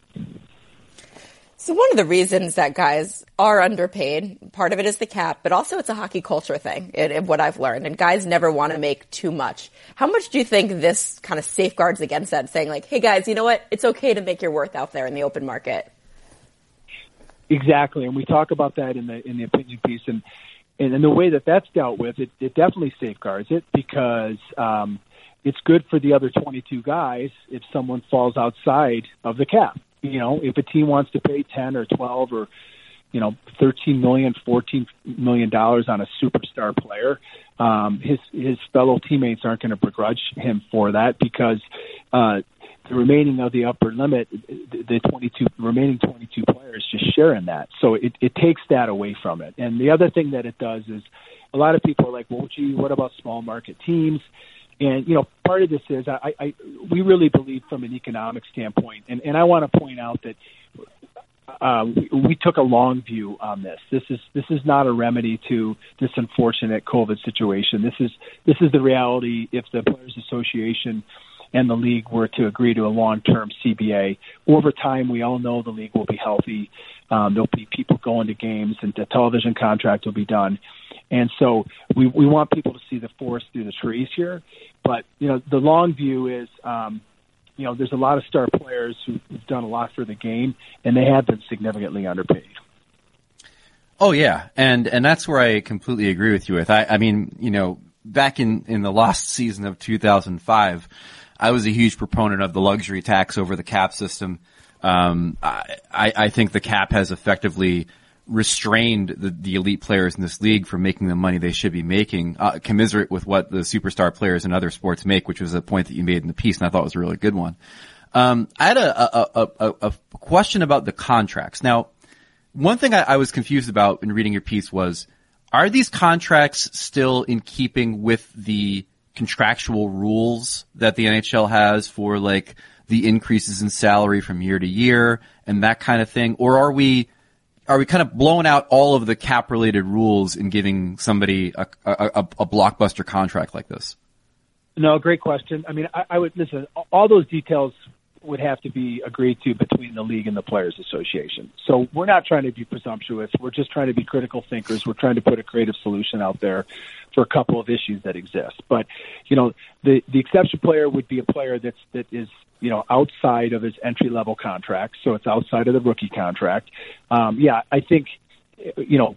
So one of the reasons that guys are underpaid, part of it is the cap, but also it's a hockey culture thing, it, it, what I've learned. And guys never want to make too much. How much do you think this kind of safeguards against that, saying like, hey guys, you know what? It's okay to make your worth out there in the open market. Exactly, and we talk about that in the in the opinion piece, and and the way that that's dealt with, it, it definitely safeguards it because um, it's good for the other 22 guys if someone falls outside of the cap. You know, if a team wants to pay 10 or 12 or, you know, 13 million, 14 million dollars on a superstar player, um, his, his fellow teammates aren't going to begrudge him for that because, uh, the remaining of the upper limit, the 22 remaining 22 players just share in that. So it, it takes that away from it. And the other thing that it does is a lot of people are like, well, gee, what about small market teams? And you know, part of this is I, I we really believe from an economic standpoint, and, and I want to point out that uh, we, we took a long view on this. This is this is not a remedy to this unfortunate COVID situation. This is this is the reality. If the Players Association and the league were to agree to a long-term CBA, over time, we all know the league will be healthy. Um, there'll be people going to games, and the television contract will be done. And so we, we want people to see the forest through the trees here. But, you know, the long view is, um, you know, there's a lot of star players who've done a lot for the game, and they have been significantly underpaid. Oh yeah, and and that's where I completely agree with you. With I, I mean, you know, back in in the last season of 2005, I was a huge proponent of the luxury tax over the cap system. Um, I, I think the cap has effectively restrained the, the elite players in this league from making the money they should be making, uh, commiserate with what the superstar players in other sports make, which was a point that you made in the piece, and I thought was a really good one. Um, I had a, a, a, a, question about the contracts. Now, one thing I, I was confused about in reading your piece was, are these contracts still in keeping with the contractual rules that the NHL has for like the increases in salary from year to year and that kind of thing? Or are we are we kind of blowing out all of the cap related rules in giving somebody a, a, a, blockbuster contract like this? No, great question. I mean, I, I would listen. All those details would have to be agreed to between the league and the players association. So we're not trying to be presumptuous. We're just trying to be critical thinkers. We're trying to put a creative solution out there for a couple of issues that exist. But, you know, the the exception player would be a player that's that is you know, outside of his entry level contract, so it's outside of the rookie contract. Um, yeah, I think, you know,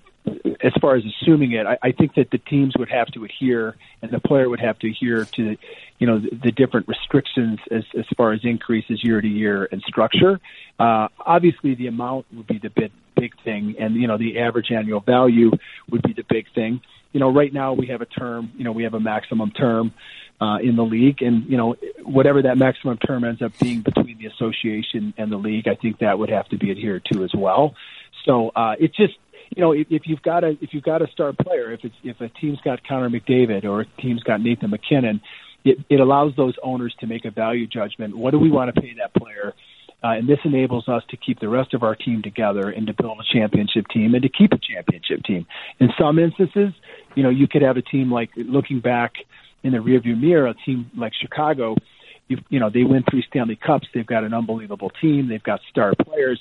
as far as assuming it, I, I think that the teams would have to adhere, and the player would have to adhere to, you know, the, the different restrictions as as far as increases year to year and structure. Uh, obviously, the amount would be the big big thing, and you know, the average annual value would be the big thing. You know, right now we have a term, you know, we have a maximum term uh, in the league. And, you know, whatever that maximum term ends up being between the association and the league, I think that would have to be adhered to as well. So, uh, it's just, you know, if, if you've got a, if you've got a star player, if it's, if a team's got Connor McDavid or a team's got Nathan MacKinnon, it, it allows those owners to make a value judgment. What do we want to pay that player? Uh, and this enables us to keep the rest of our team together and to build a championship team and to keep a championship team. In some instances, you know, you could have a team like looking back in the rearview mirror, a team like Chicago, you, you know, they win three Stanley Cups. They've got an unbelievable team. They've got star players.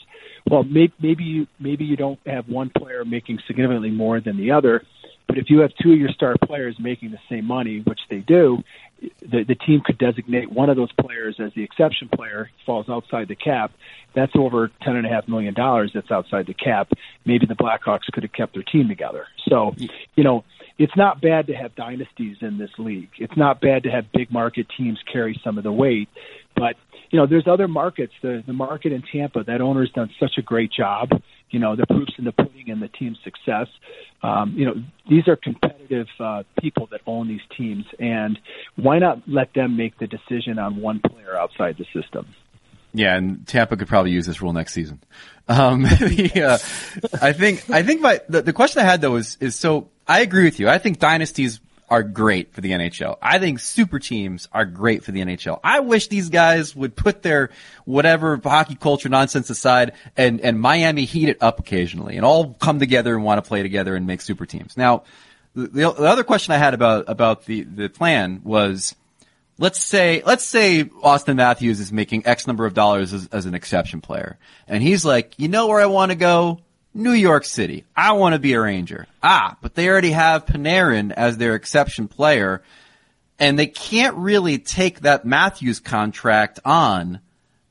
Well, maybe, maybe you maybe you don't have one player making significantly more than the other, but if you have two of your star players making the same money, which they do, the, the team could designate one of those players as the exception player, falls outside the cap. That's over ten and a half million dollars. That's outside the cap. Maybe the Blackhawks could have kept their team together. So, you know, it's not bad to have dynasties in this league. It's not bad to have big market teams carry some of the weight, but you know, there's other markets. The the market in Tampa, that owner's done such a great job. You know, the proofs in the pudding and the team's success. Um, you know, these are competitive uh, people that own these teams, and why not let them make the decision on one player outside the system? Yeah, and Tampa could probably use this rule next season. Um, the, uh, I think I think my the, the question I had though is is so I agree with you. I think dynasties are great for the NHL. I think super teams are great for the NHL. I wish these guys would put their whatever hockey culture nonsense aside and, and Miami heat it up occasionally and all come together and want to play together and make super teams. Now, the, the other question I had about, about the, the plan was, let's say, let's say Auston Matthews is making X number of dollars as, as an exception player. And he's like, you know where I want to go? New York City. I want to be a Ranger. Ah, but they already have Panarin as their exception player, and they can't really take that Matthews contract on,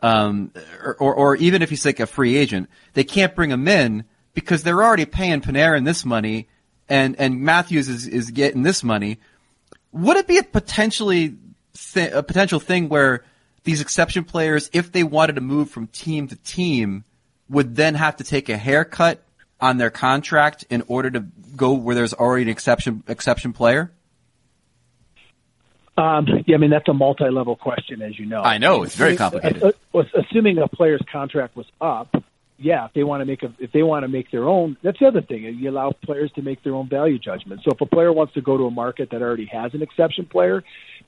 um, or, or, or even if he's like a free agent, they can't bring him in because they're already paying Panarin this money, and and Matthews is is getting this money. Would it be a potentially th- a potential thing where these exception players, if they wanted to move from team to team, would then have to take a haircut on their contract in order to go where there's already an exception exception player? Um, yeah, I mean that's a multi-level question, as you know. I know it's very complicated. Uh, assuming a player's contract was up, yeah, if they want to make a, if they want to make their own, that's the other thing. You allow players to make their own value judgment. So if a player wants to go to a market that already has an exception player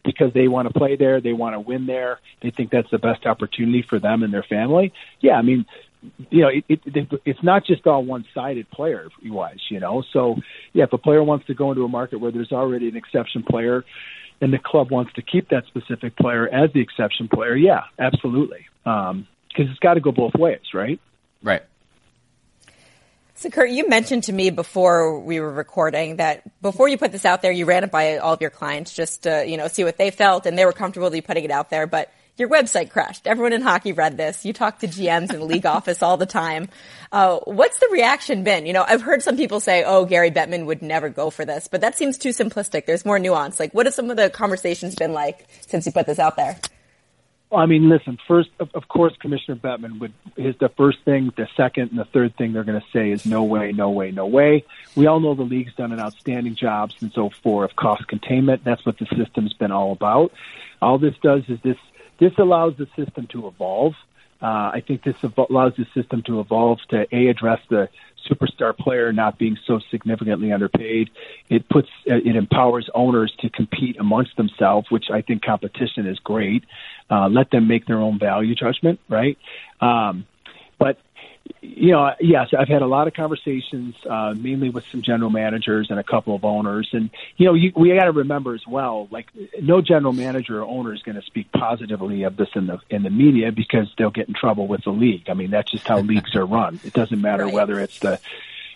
because they want to play there, they want to win there, they think that's the best opportunity for them and their family. Yeah, I mean, you know, it, it, it's not just all one-sided player wise, you know. So, yeah, if a player wants to go into a market where there's already an exception player, and the club wants to keep that specific player as the exception player, yeah, absolutely, because um, it's got to go both ways, right? Right. So, Kurt, you mentioned to me before we were recording that before you put this out there, you ran it by all of your clients just to, you know, see what they felt, and they were comfortable with you putting it out there, but your website crashed. Everyone in hockey read this. You talk to GMs in the league office all the time. Uh, what's the reaction been? You know, I've heard some people say, "Oh, Gary Bettman would never go for this," but that seems too simplistic. There's more nuance. Like, what have some of the conversations been like since you put this out there? Well, I mean, listen. First, of, of course, Commissioner Bettman would is the first thing. The second and the third thing they're going to say is no way, no way, no way. We all know the league's done an outstanding job since 04 of cost containment. That's what the system's been all about. All this does is this this allows the system to evolve. Uh, I think this allows the system to evolve to a address the superstar player not being so significantly underpaid. It puts it empowers owners to compete amongst themselves, which I think competition is great. Uh, let them make their own value judgment, right? Um, but you know, yes, I've had a lot of conversations, uh, mainly with some general managers and a couple of owners. And, you know, you, we got to remember as well, like no general manager or owner is going to speak positively of this in the, in the media because they'll get in trouble with the league. I mean, that's just how leagues are run. It doesn't matter right. whether it's the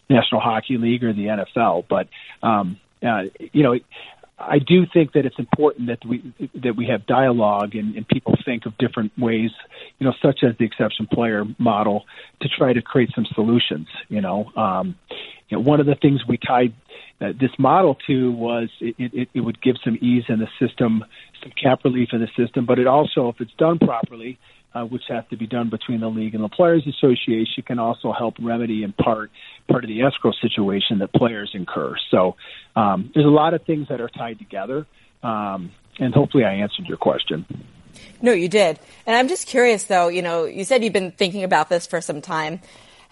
National Hockey League or the NFL, but, um, uh, you know, I do think that it's important that we that we have dialogue and, and people think of different ways, you know, such as the exception player model, to try to create some solutions. You know, um, you know one of the things we tied uh, this model to was it, it, it would give some ease in the system, some cap relief in the system, but it also, if it's done properly, uh, which has to be done between the league and the players association, can also help remedy in part part of the escrow situation that players incur. So um, there's a lot of things that are tied together, um, and hopefully I answered your question. No, you did. And I'm just curious, though. You know, you said you've been thinking about this for some time.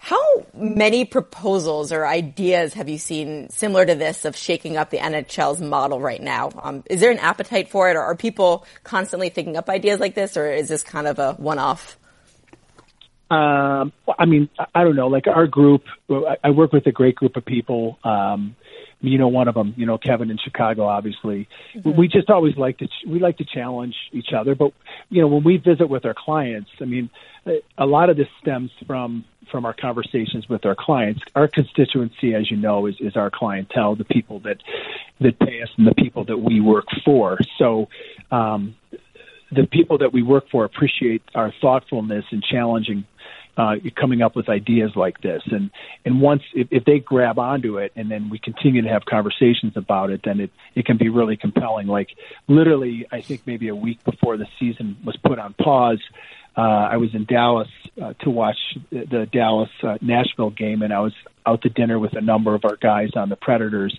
How many proposals or ideas have you seen similar to this of shaking up the NHL's model right now? Um, is there an appetite for it, or are people constantly thinking up ideas like this, or is this kind of a one-off? Um, I mean, I don't know. Like our group, I work with a great group of people. Um, you know, one of them, you know, Kevin in Chicago, obviously. Mm-hmm. We just always like to we like to challenge each other. But you know, when we visit with our clients, I mean, a lot of this stems from from our conversations with our clients. Our constituency, as you know, is, is our clientele, the people that that pay us and the people that we work for. So um, the people that we work for appreciate our thoughtfulness in challenging uh, coming up with ideas like this. And and once if, if they grab onto it, and then we continue to have conversations about it, then it it can be really compelling. Like literally, I think maybe a week before the season was put on pause, uh, I was in Dallas uh, to watch the, Dallas uh, Nashville game, and I was out to dinner with a number of our guys on the Predators,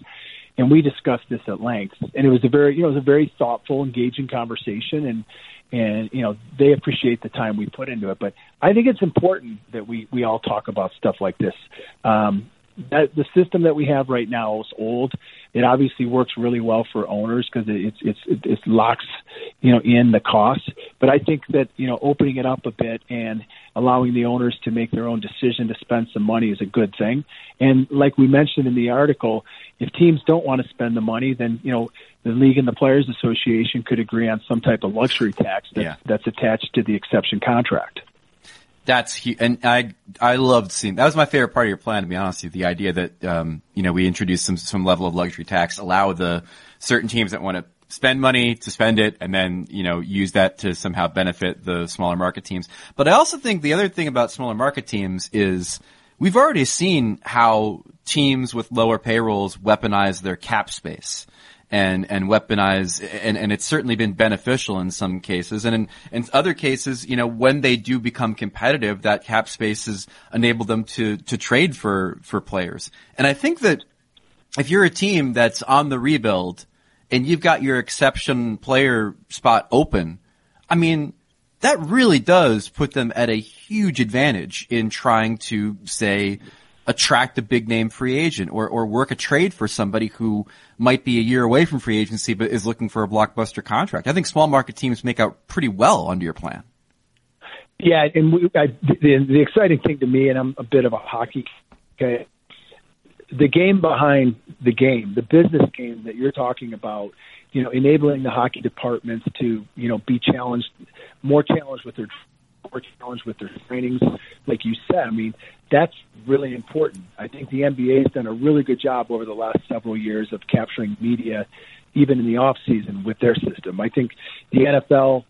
and we discussed this at length. And it was a very, you know, it was a very thoughtful, engaging conversation, and and you know they appreciate the time we put into it. But I think it's important that we we all talk about stuff like this. Um, that the system that we have right now is old. It obviously works really well for owners because it, it's it, it locks you know in the costs. But I think that you know opening it up a bit and allowing the owners to make their own decision to spend some money is a good thing. And like we mentioned in the article, if teams don't want to spend the money, then you know the league and the players association could agree on some type of luxury tax that's, Yeah. that's attached to the exception contract. That's and I I loved seeing that was my favorite part of your plan to be honest with you. The idea that um, you know we introduce some some level of luxury tax, allow the certain teams that want to spend money to spend it, and then you know use that to somehow benefit the smaller market teams. But I also think the other thing about smaller market teams is we've already seen how teams with lower payrolls weaponize their cap space and and weaponize and and it's certainly been beneficial in some cases and in, in other cases you know when they do become competitive that cap space has enabled them to to trade for for players and i think that if you're a team that's on the rebuild and you've got your exception player spot open i mean that really does put them at a huge advantage in trying to say attract a big name free agent or, or work a trade for somebody who might be a year away from free agency but is looking for a blockbuster contract. I think small market teams make out pretty well under your plan. Yeah, and we, I, the, the exciting thing to me, and I'm a bit of a hockey guy, the game behind the game, the business game that you're talking about, you know, enabling the hockey departments to, you know, be challenged, more challenged with their, more challenged with their trainings, like you said. I mean, that's really important. I think the NBA has done a really good job over the last several years of capturing media, even in the off season with their system. I think the NFL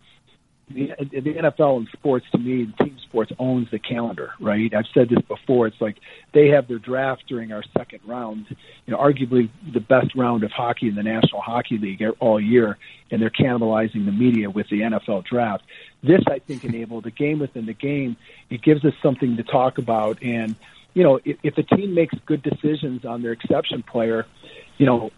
the, the NFL and sports to me, the team sports owns the calendar, right? I've said this before. It's like they have their draft during our second round, you know, arguably the best round of hockey in the National Hockey League all year, and they're cannibalizing the media with the NFL draft. This, I think, enabled the game within the game. It gives us something to talk about, and you know, if, if a team makes good decisions on their exception player, you know,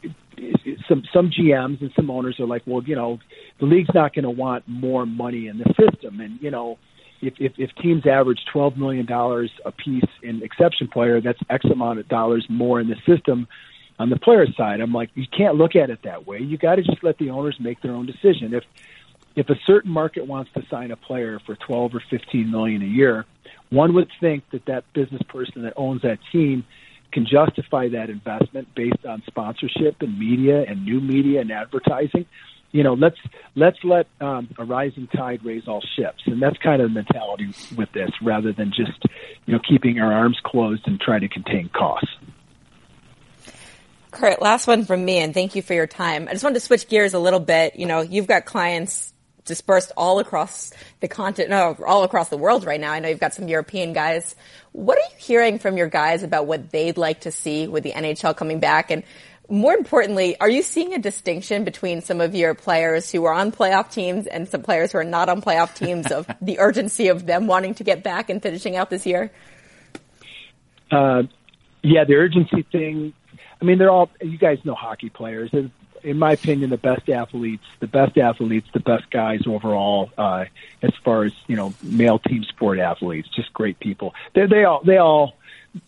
some some GMs and some owners are like, well, you know, the league's not going to want more money in the system, and you know, if if, if teams average twelve million dollars a piece in exception player, that's X amount of dollars more in the system. On the player side, I'm like, you can't look at it that way. You got to just let the owners make their own decision. If if a certain market wants to sign a player for 12 or 15 million a year, one would think that that business person that owns that team can justify that investment based on sponsorship and media and new media and advertising. You know, let's let's let um, a rising tide raise all ships, and that's kind of the mentality with this, rather than just you know keeping our arms closed and trying to contain costs. Kurt, last one from me, and thank you for your time. I just wanted to switch gears a little bit. You know, you've got clients dispersed all across the continent, no, all across the world right now. I know you've got some European guys. What are you hearing from your guys about what they'd like to see with the NHL coming back? And more importantly, are you seeing a distinction between some of your players who are on playoff teams and some players who are not on playoff teams of the urgency of them wanting to get back and finishing out this year? Uh, yeah, the urgency thing. I mean, they're all. You guys know hockey players. In my opinion, the best athletes, the best athletes, the best guys overall, uh, as far as you know, male team sport athletes, just great people. They they all they all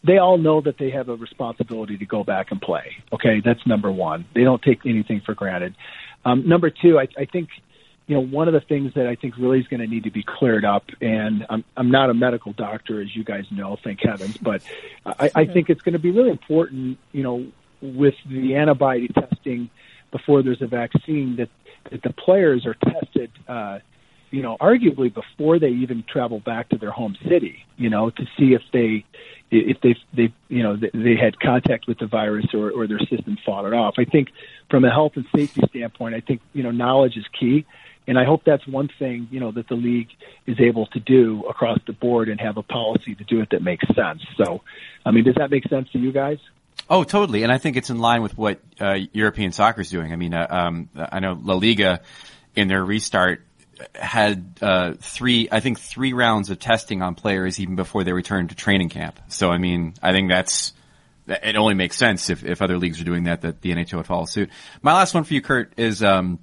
they all know that they have a responsibility to go back and play. Okay, that's number one. They don't take anything for granted. Um, number two, I, I think you know one of the things that I think really is going to need to be cleared up, and I'm I'm not a medical doctor, as you guys know, thank heavens, but I, I think it's going to be really important, you know, with the antibody testing before there's a vaccine that that the players are tested uh you know arguably before they even travel back to their home city you know to see if they if they they you know they had contact with the virus or or their system fought it off i think from a health and safety standpoint i think you know knowledge is key and I hope that's one thing, you know, that the league is able to do across the board and have a policy to do it that makes sense. So, I mean, does that make sense to you guys? Oh, totally. And I think it's in line with what uh, European soccer is doing. I mean, uh, um, I know La Liga in their restart had uh, three, I think three rounds of testing on players even before they returned to training camp. So, I mean, I think that's, it only makes sense if, if other leagues are doing that, that the NHL would follow suit. My last one for you, Kurt, is, um,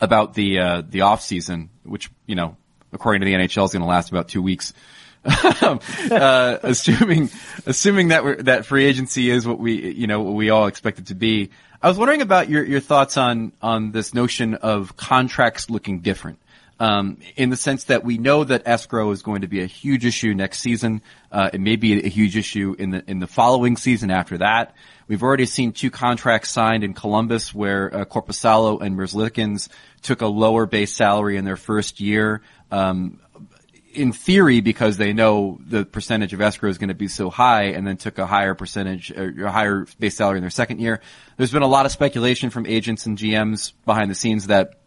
about the, uh, the off season, which, you know, according to the NHL is going to last about two weeks. uh, assuming assuming that that free agency is what we you know what we all expect it to be. I was wondering about your your thoughts on on this notion of contracts looking different. Um, in the sense that we know that escrow is going to be a huge issue next season. Uh, it may be a huge issue in the in the following season after that. We've already seen two contracts signed in Columbus where uh, Korpisalo and Merzlikins took a lower base salary in their first year. Um, in theory, because they know the percentage of escrow is going to be so high, and then took a higher percentage, or a higher base salary in their second year. There's been a lot of speculation from agents and GMs behind the scenes that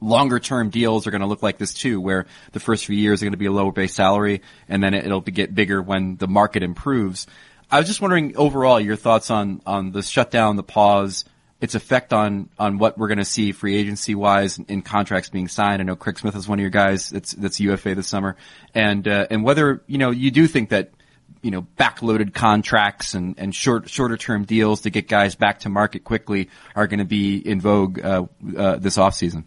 longer term deals are going to look like this too, where the first few years are going to be a lower base salary, and then it'll get bigger when the market improves. I was just wondering overall your thoughts on on the shutdown, the pause, its effect on on what we're going to see free agency wise in contracts being signed. I know Craig Smith is one of your guys that's that's UFA this summer, and uh, and whether you know you do think that you know backloaded contracts and and short shorter term deals to get guys back to market quickly are going to be in vogue uh, uh, this offseason.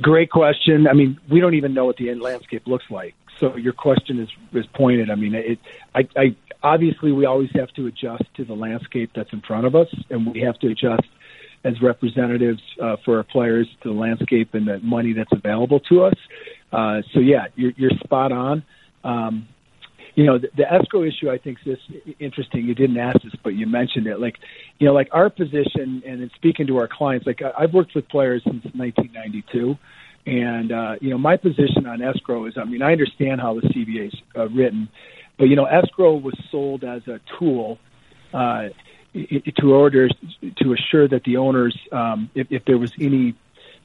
Great question. I mean, we don't even know what the end landscape looks like. So your question is is pointed. I mean, it. I, I obviously we always have to adjust to the landscape that's in front of us, and we have to adjust as representatives uh, for our players to the landscape and the money that's available to us. Uh, so yeah, you're, you're spot on. Um, you know, the, the escrow issue I think is interesting. You didn't ask this, but you mentioned it. Like, you know, like our position, and in speaking to our clients, like I've worked with players since 1992. And uh, you know, my position on escrow is, I mean, I understand how the CBA is uh, written, but you know, escrow was sold as a tool uh, to order to assure that the owners, um, if, if there was any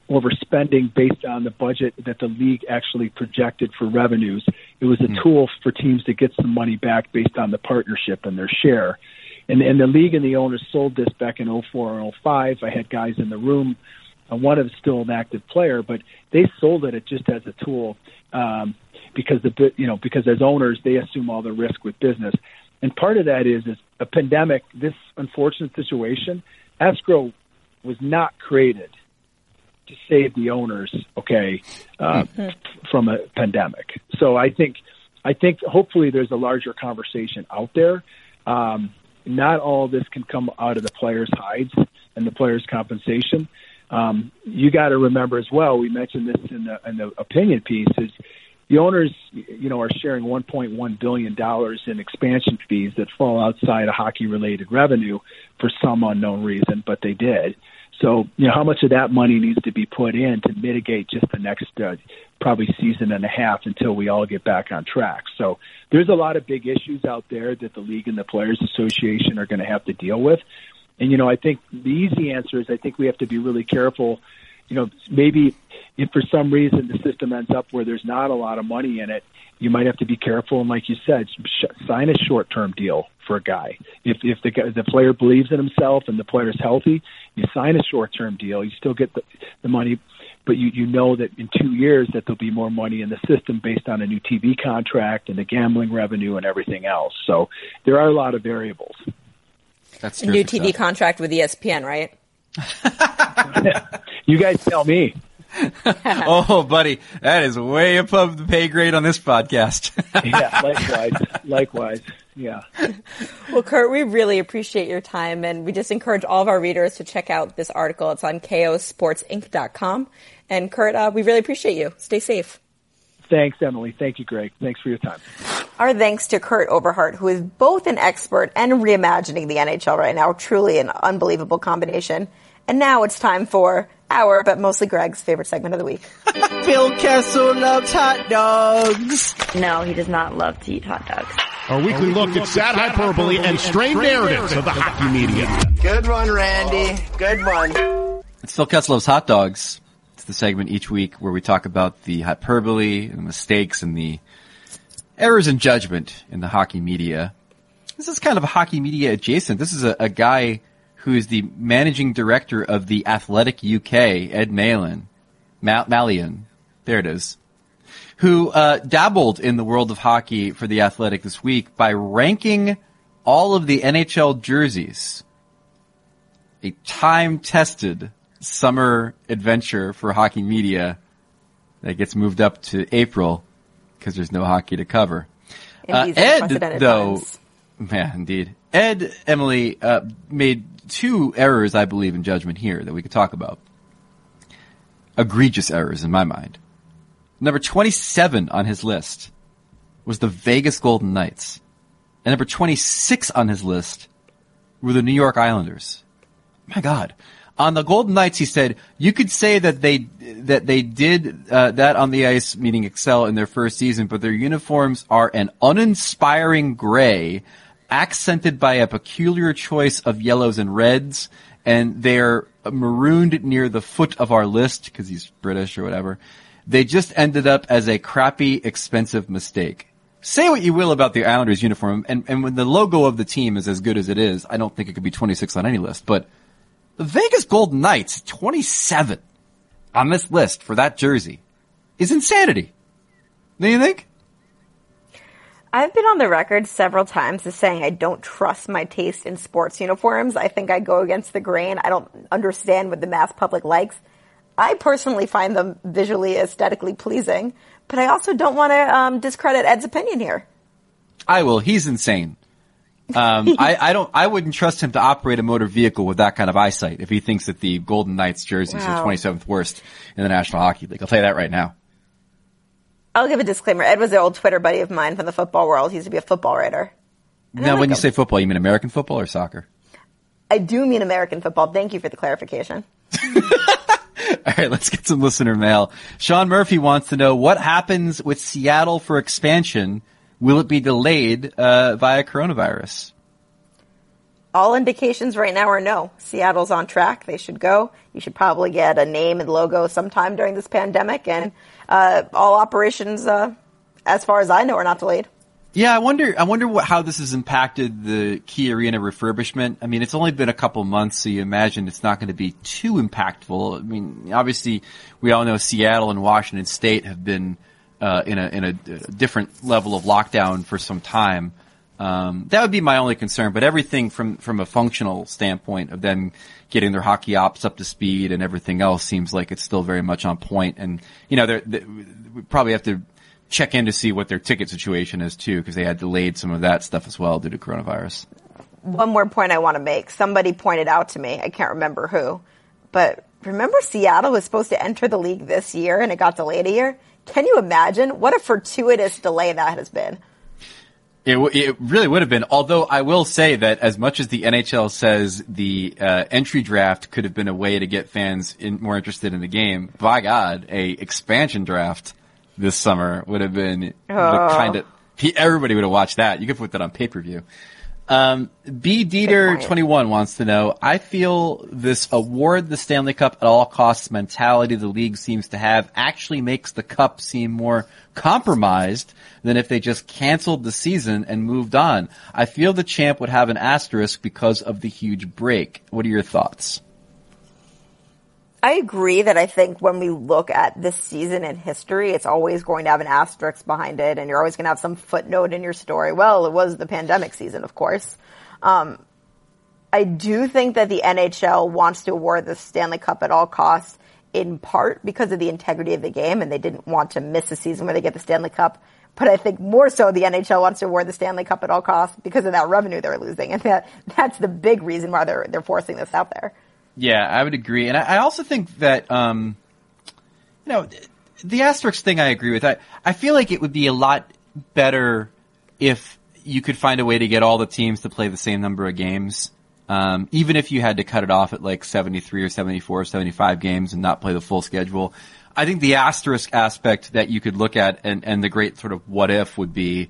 overspending based on the budget that the league actually projected for revenues, it was a mm. tool for teams to get some money back based on the partnership and their share. And, and the league and the owners sold this back in 04 and 05. I had guys in the room uh, one of still an active player, but they sold it just as a tool um, because the you know because as owners they assume all the risk with business, and part of that is is a pandemic. This unfortunate situation, escrow was not created to save the owners, okay, uh, mm-hmm. from a pandemic. So I think I think hopefully there's a larger conversation out there. Um, not all this can come out of the players' hides and the players' compensation. Um, you got to remember as well. We mentioned this in the, in the opinion piece. Is the owners, you know, are sharing 1.1 billion dollars in expansion fees that fall outside of hockey-related revenue for some unknown reason, but they did. So, you know, how much of that money needs to be put in to mitigate just the next uh, probably season and a half until we all get back on track? So, there's a lot of big issues out there that the league and the players association are going to have to deal with. And you know, I think the easy answer is I think we have to be really careful. You know, maybe if for some reason the system ends up where there's not a lot of money in it, you might have to be careful and, like you said, sh- sign a short-term deal for a guy. If if the the player believes in himself and the player's healthy, you sign a short-term deal. You still get the the money, but you you know that in two years that there'll be more money in the system based on a new TV contract and the gambling revenue and everything else. So there are a lot of variables. That's a new TV stuff. contract with ESPN, right? you guys tell me. oh, buddy, that is way above the pay grade on this podcast. yeah, likewise. Likewise. Yeah. Well, Kurt, we really appreciate your time, and we just encourage all of our readers to check out this article. It's on kosportsinc.com. And Kurt, uh, we really appreciate you. Stay safe. Thanks, Emily. Thank you, Greg. Thanks for your time. Our thanks to Kurt Overhardt, who is both an expert and reimagining the NHL right now. Truly an unbelievable combination. And now it's time for our, but mostly Greg's favorite segment of the week. Phil Kessel loves hot dogs. No, he does not love to eat hot dogs. Our weekly look at sad hyperbole and strained narratives of the hockey media. Good one, Randy. Good one. It's Phil Kessel loves hot dogs. It's the segment each week where we talk about the hyperbole and the mistakes and the errors in judgment in the hockey media. This is kind of a hockey media adjacent. This is a, a guy who is the managing director of the Athletic UK, Ed Malin, Mal- Malyon. There it is. Who uh, dabbled in the world of hockey for the Athletic this week by ranking all of the NHL jerseys. A time-tested summer adventure for hockey media that gets moved up to April because there's no hockey to cover. Uh, Ed, though, times. yeah, indeed. Ed, Emily, uh, made two errors, I believe, in judgment here that we could talk about. Egregious errors in my mind. Number 27 on his list was the Vegas Golden Knights. And number 26 on his list were the New York Islanders. My God. On the Golden Knights, he said, you could say that they, that they did, uh, that on the ice, meaning excel in their first season, but their uniforms are an uninspiring gray, accented by a peculiar choice of yellows and reds, and they're marooned near the foot of our list, cause he's British or whatever. They just ended up as a crappy, expensive mistake. Say what you will about the Islanders uniform, and, and when the logo of the team is as good as it is, I don't think it could be 26 on any list, but the Vegas Golden Knights, 27 on this list for that jersey is insanity. Do you think? I've been on the record several times as saying I don't trust my taste in sports uniforms. I think I go against the grain. I don't understand what the mass public likes. I personally find them visually, aesthetically pleasing, but I also don't want to um, discredit Ed's opinion here. I will. He's insane. Um, I, I don't, I wouldn't trust him to operate a motor vehicle with that kind of eyesight if he thinks that the Golden Knights jerseys Wow. are 27th worst in the National Hockey League. I'll tell you that right now. I'll give a disclaimer. Ed was an old Twitter buddy of mine from the football world. He used to be a football writer. Now, like when you say football, you mean American football or soccer? I do mean American football. Thank you for the clarification. All right, let's get some listener mail. Sean Murphy wants to know what happens with Seattle for expansion. Will it be delayed uh, via coronavirus? All indications right now are no. Seattle's on track. They should go. You should probably get a name and logo sometime during this pandemic, and uh, all operations, uh, as far as I know, are not delayed. Yeah, I wonder. I wonder what how this has impacted the Key Arena refurbishment. I mean, it's only been a couple months, so you imagine it's not going to be too impactful. I mean, obviously, we all know Seattle and Washington State have been uh, in a in a, a different level of lockdown for some time. Um, that would be my only concern. But everything from from a functional standpoint of them getting their hockey ops up to speed and everything else seems like it's still very much on point. And you know, they're, they we probably have to check in to see what their ticket situation is too, because they had delayed some of that stuff as well due to coronavirus. One more point I want to make. Somebody pointed out to me, I can't remember who, but remember Seattle was supposed to enter the league this year and it got delayed a year? Can you imagine what a fortuitous delay that has been? It, w- it really would have been. Although I will say that as much as the NHL says the uh, entry draft could have been a way to get fans in, more interested in the game, by God, a expansion draft this summer would have been Oh. kind of everybody would have watched that. You could put that on pay per view. Um, B. Dieter 21 wants to know, I feel this award the Stanley Cup at all costs mentality the league seems to have actually makes the cup seem more compromised than if they just canceled the season and moved on. I feel the champ would have an asterisk because of the huge break. What are your thoughts? I agree that I think when we look at this season in history, it's always going to have an asterisk behind it, and you're always going to have some footnote in your story. Well, it was the pandemic season, of course. Um, I do think that the NHL wants to award the Stanley Cup at all costs, in part because of the integrity of the game, and they didn't want to miss a season where they get the Stanley Cup. But I think more so the NHL wants to award the Stanley Cup at all costs because of that revenue they're losing, and that that's the big reason why they're they're forcing this out there. Yeah, I would agree, and I, I also think that um, you know the asterisk thing. I agree with. I I feel like it would be a lot better if you could find a way to get all the teams to play the same number of games. Um, even if you had to cut it off at like 73 or 74 or 75 games and not play the full schedule. I think the asterisk aspect that you could look at and, and the great sort of what if would be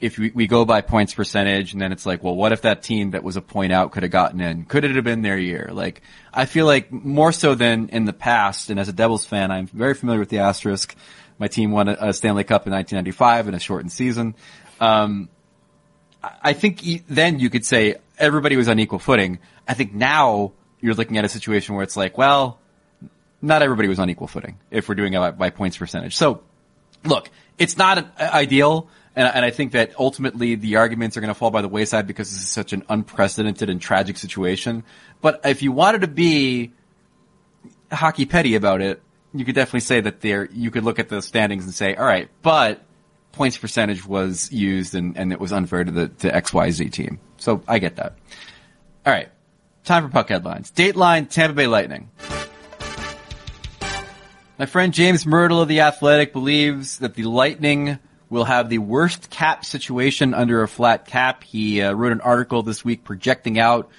if we, we go by points percentage and then it's like, well, what if that team that was a point out could have gotten in? Could it have been their year? Like, I feel like more so than in the past, and as a Devils fan, I'm very familiar with the asterisk. My team won a, a Stanley Cup in 1995 in a shortened season. Um, I- think then you could say everybody was on equal footing. I think now you're looking at a situation where it's like, well, not everybody was on equal footing if we're doing it by, points percentage. So look, it's not an, uh, ideal, and, and I think that ultimately the arguments are going to fall by the wayside because this is such an unprecedented and tragic situation. But if you wanted to be hockey petty about it, you could definitely say that there, you could look at the standings and say, all right, but points percentage was used and, and it was unfair to the to XYZ team. So I get that. All right. Time for puck headlines. Dateline Tampa Bay Lightning. My friend James Mirtle of The Athletic believes that the Lightning will have the worst cap situation under a flat cap. He uh, wrote an article this week projecting out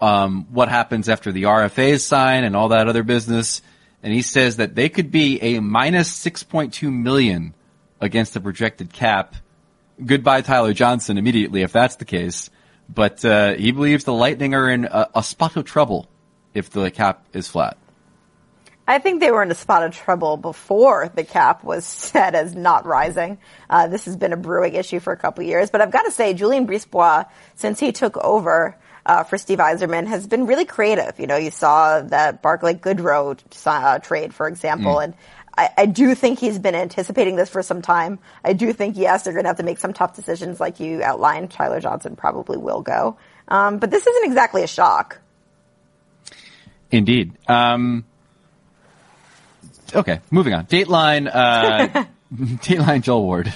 um, what happens after the RFAs sign and all that other business. And he says that they could be a minus 6.2 million against the projected cap. Goodbye Tyler Johnson immediately if that's the case. But uh, he believes the Lightning are in a, a spot of trouble if the cap is flat. I think they were in a spot of trouble before the cap was set as not rising. Uh, this has been a brewing issue for a couple years, but I've got to say, Julien Brisebois, since he took over uh, for Steve Yzerman, has been really creative. You know, you saw that Barclay Goodrow uh, trade, for example, mm. and I, I, do think he's been anticipating this for some time. I do think, yes, they're going to have to make some tough decisions, like you outlined. Tyler Johnson probably will go, um, but this isn't exactly a shock. Indeed. Um, okay, moving on. Dateline, uh, Dateline Joel Ward.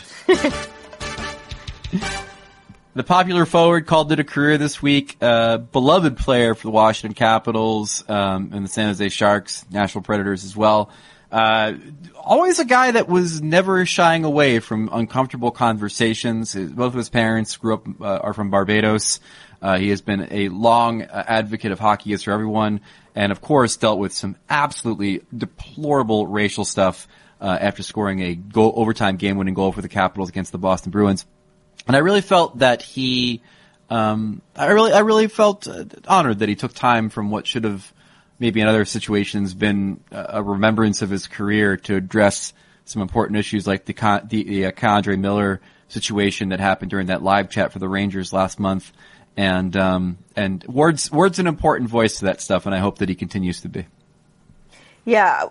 the popular forward called it a career this week. Uh, beloved player for the Washington Capitals um, and the San Jose Sharks, Nashville Predators as well. Uh, always a guy that was never shying away from uncomfortable conversations. Both of his parents grew up uh, are from Barbados. Uh, he has been a long uh, advocate of hockey is for everyone, and of course dealt with some absolutely deplorable racial stuff uh, after scoring a goal, overtime game-winning goal for the Capitals against the Boston Bruins. And I really felt that he, um, I really, I really felt honored that he took time from what should have maybe in other situations been a remembrance of his career to address some important issues like the the, the uh, Miller situation that happened during that live chat for the Rangers last month and um, and Ward's Ward's an important voice to that stuff, and I hope that he continues to be. Yeah,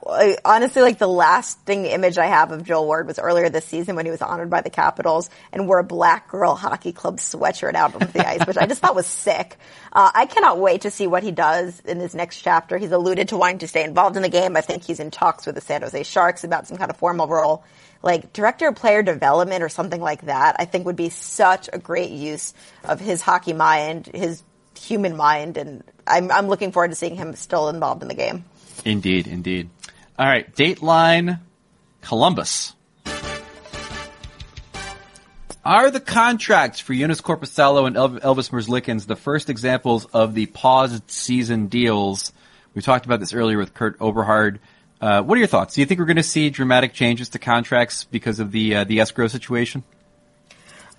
honestly, like the lasting image I have of Joel Ward was earlier this season when he was honored by the Capitals and wore a black girl hockey club sweatshirt out onto the ice, which I just thought was sick. Uh, I cannot wait to see what he does in his next chapter. He's alluded to wanting to stay involved in the game. I think he's in talks with the San Jose Sharks about some kind of formal role like director of player development or something like that, I think would be such a great use of his hockey mind, his human mind, and I'm, I'm looking forward to seeing him still involved in the game. Indeed, indeed. All right, Dateline Columbus. Are the contracts for Joonas Korpisalo and Elvis Merzlikins the first examples of the paused season deals? We talked about this earlier with Kurt Overhardt. Uh, what are your thoughts? Do you think we're going to see dramatic changes to contracts because of the uh, the escrow situation?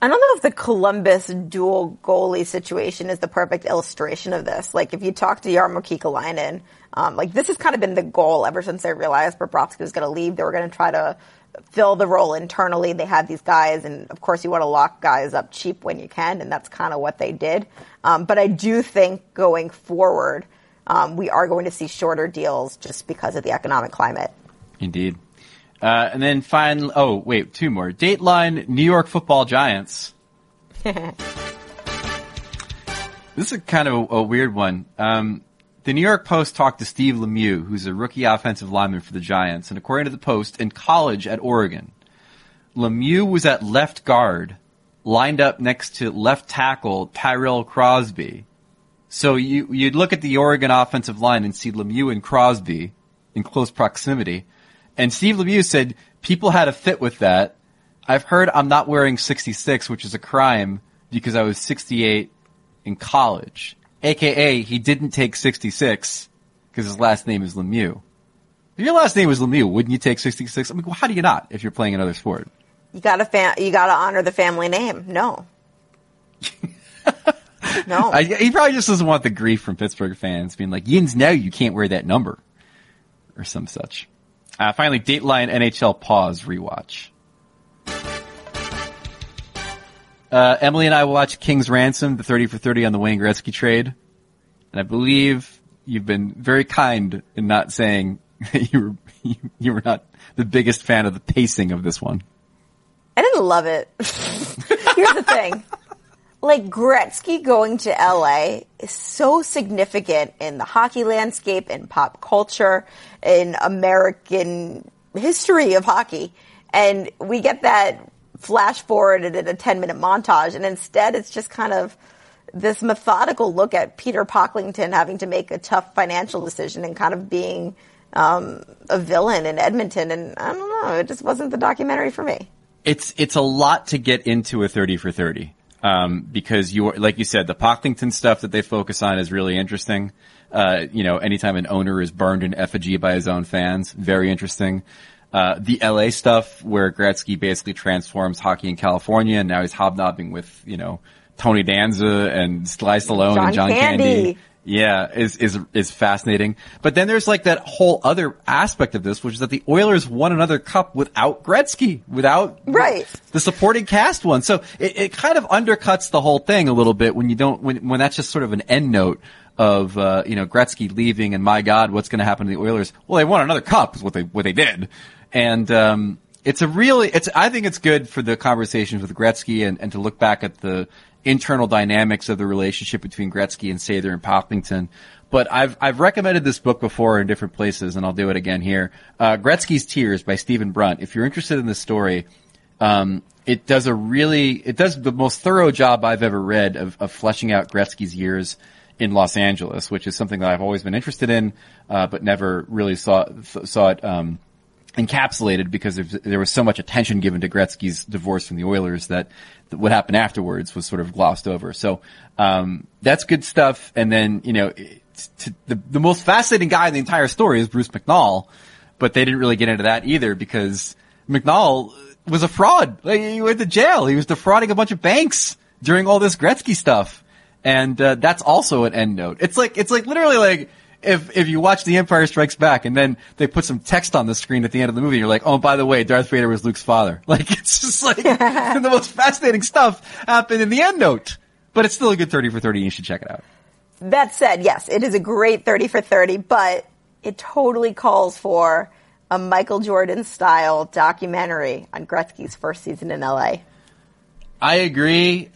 I don't know if the Columbus dual goalie situation is the perfect illustration of this. Like, if you talk to Jarmo Kekalainen, um, like this has kind of been the goal ever since they realized Bobrovsky was going to leave. They were going to try to fill the role internally. They had these guys, and of course, you want to lock guys up cheap when you can, and that's kind of what they did. Um, but I do think going forward, um, we are going to see shorter deals just because of the economic climate. Indeed. Uh, and then finally, oh wait, two more. Dateline: New York Football Giants. this is kind of a, a weird one. Um, the New York Post talked to Steve Lemieux, who's a rookie offensive lineman for the Giants, and according to the Post, in college at Oregon, Lemieux was at left guard, lined up next to left tackle Tyrell Crosby, so you you'd look at the Oregon offensive line and see Lemieux and Crosby in close proximity, and Steve Lemieux said people had a fit with that. I've heard I'm not wearing 66, which is a crime because I was 68 in college. AKA he didn't take 66 because his last name is Lemieux. If your last name was Lemieux, wouldn't you take 66? I mean, well, how do you not if you're playing another sport? You gotta fa- you gotta honor the family name. No. No. I, he probably just doesn't want the grief from Pittsburgh fans being like, Yins, now you can't wear that number. Or some such. Uh, finally, Dateline NHL pause rewatch. Uh, Emily and I watched King's Ransom, the 30 for 30 on the Wayne Gretzky trade. And I believe you've been very kind in not saying you were, you, you were not the biggest fan of the pacing of this one. I didn't love it. Here's the thing like Gretzky going to LA is so significant in the hockey landscape, in pop culture, in American history of hockey. And we get that flash forwarded in a 10 minute montage. And instead, it's just kind of this methodical look at Peter Pocklington having to make a tough financial decision and kind of being um, a villain in Edmonton. And I don't know, it just wasn't the documentary for me. It's it's a lot to get into a thirty for thirty um, because you like you said the Pocklington stuff that they focus on is really interesting. Uh, you know, anytime an owner is burned in effigy by his own fans, very interesting. Uh, the LA stuff where Gretzky basically transforms hockey in California and now he's hobnobbing with, you know, Tony Danza and Sly Stallone John and John Candy. Candy. Yeah, is, is, is fascinating. But then there's like that whole other aspect of this, which is that the Oilers won another cup without Gretzky, without Right. the supporting cast one. So it, it kind of undercuts the whole thing a little bit when you don't, when, when that's just sort of an end note of, uh, you know, Gretzky leaving and my God, what's going to happen to the Oilers? Well, they won another cup is what they, what they did. And, um, it's a really, it's, I think it's good for the conversations with Gretzky and, and to look back at the internal dynamics of the relationship between Gretzky and Sather and Pocklington. But I've, I've recommended this book before in different places and I'll do it again here. Uh, Gretzky's Tears by Stephen Brunt. If you're interested in this story, um, it does a really, it does the most thorough job I've ever read of, of fleshing out Gretzky's years in Los Angeles, which is something that I've always been interested in, uh, but never really saw, saw it, um, encapsulated because there- was so much attention given to Gretzky's divorce from the Oilers that that what happened afterwards was sort of glossed over. So, um, that's good stuff. And then, you know, to, the, the most fascinating guy in the entire story is Bruce McNall, but they didn't really get into that either because McNall was a fraud. Like, he went to jail. He was defrauding a bunch of banks during all this Gretzky stuff. And, uh, that's also an end note. It's like, it's like literally like, if, if you watch The Empire Strikes Back and then they put some text on the screen at the end of the movie, you're like, oh, by the way, Darth Vader was Luke's father. Like, it's just like, the most fascinating stuff happened in the end note. But it's still a good 30 for 30 and you should check it out. That said, yes, it is a great 30 for 30, but it totally calls for a Michael Jordan style documentary on Gretzky's first season in LA. I agree,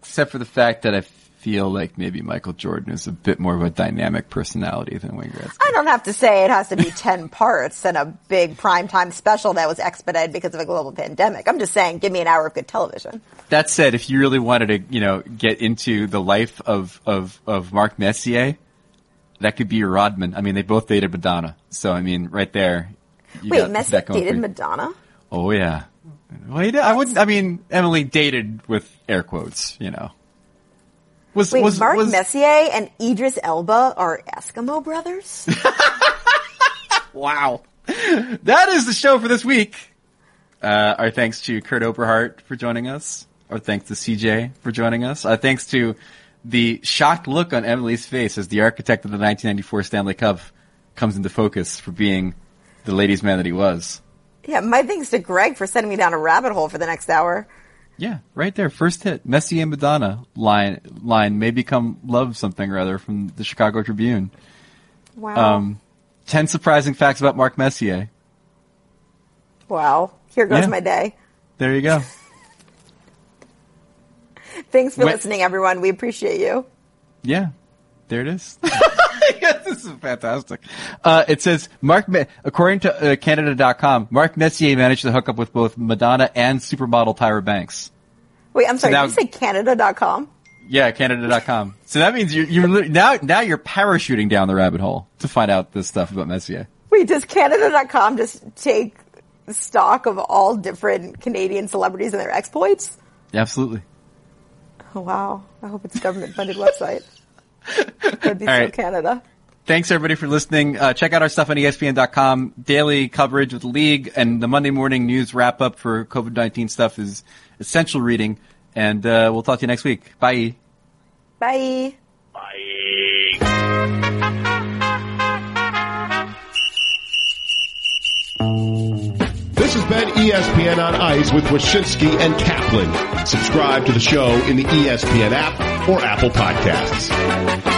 except for the fact that I feel like maybe Michael Jordan is a bit more of a dynamic personality than Wayne Gretzky. I don't have to say it has to be 10 parts and a big primetime special that was expedited because of a global pandemic. I'm just saying, give me an hour of good television. That said, if you really wanted to, you know, get into the life of, of, of Mark Messier, that could be your Rodman. I mean, they both dated Madonna. So, I mean, right there. Wait, got Messi for dated. Madonna? Oh, yeah. Well, I wouldn't, I mean, Emily dated with air quotes, you know. Was, Wait, was, Mark was, Messier and Idris Elba are Eskimo brothers? Wow. That is the show for this week. Uh, our thanks to Kurt Overhardt for joining us. Our thanks to CJ for joining us. Our thanks to the shocked look on Emily's face as the architect of the 1994 Stanley Cup comes into focus for being the ladies' man that he was. yeah, my thanks to Greg for sending me down a rabbit hole for the next hour. Yeah, right there. First hit. Messi and Madonna line, line may become love something or other from the Chicago Tribune. Wow. Um, 10 surprising facts about Mark Messier. wow. Here goes Yeah. my day. There you go. Thanks for When- listening, everyone. We appreciate you. Yeah, there it is. Yes, this is fantastic. Uh, it says Mark, according to uh, Canada.com, Mark Messier managed to hook up with both Madonna and supermodel Tyra Banks. Wait, I'm sorry. now- did you say Canada.com? Yeah, Canada.com. so that means you're, you're now now you're parachuting down the rabbit hole to find out this stuff about Messier. Wait, does Canada.com just take stock of all different Canadian celebrities and their exploits? Absolutely. Oh, wow. I hope it's a government funded website. That'd be All right. Canada. Thanks everybody for listening. Uh, check out our stuff on ESPN.com. Daily coverage with the league and the Monday morning news wrap up for COVID-19 stuff is essential reading. And, uh, we'll talk to you next week. Bye. Bye. Bye. This has been ESPN on Ice with Wyshynski and Kaplan. Subscribe to the show in the ESPN app or Apple Podcasts.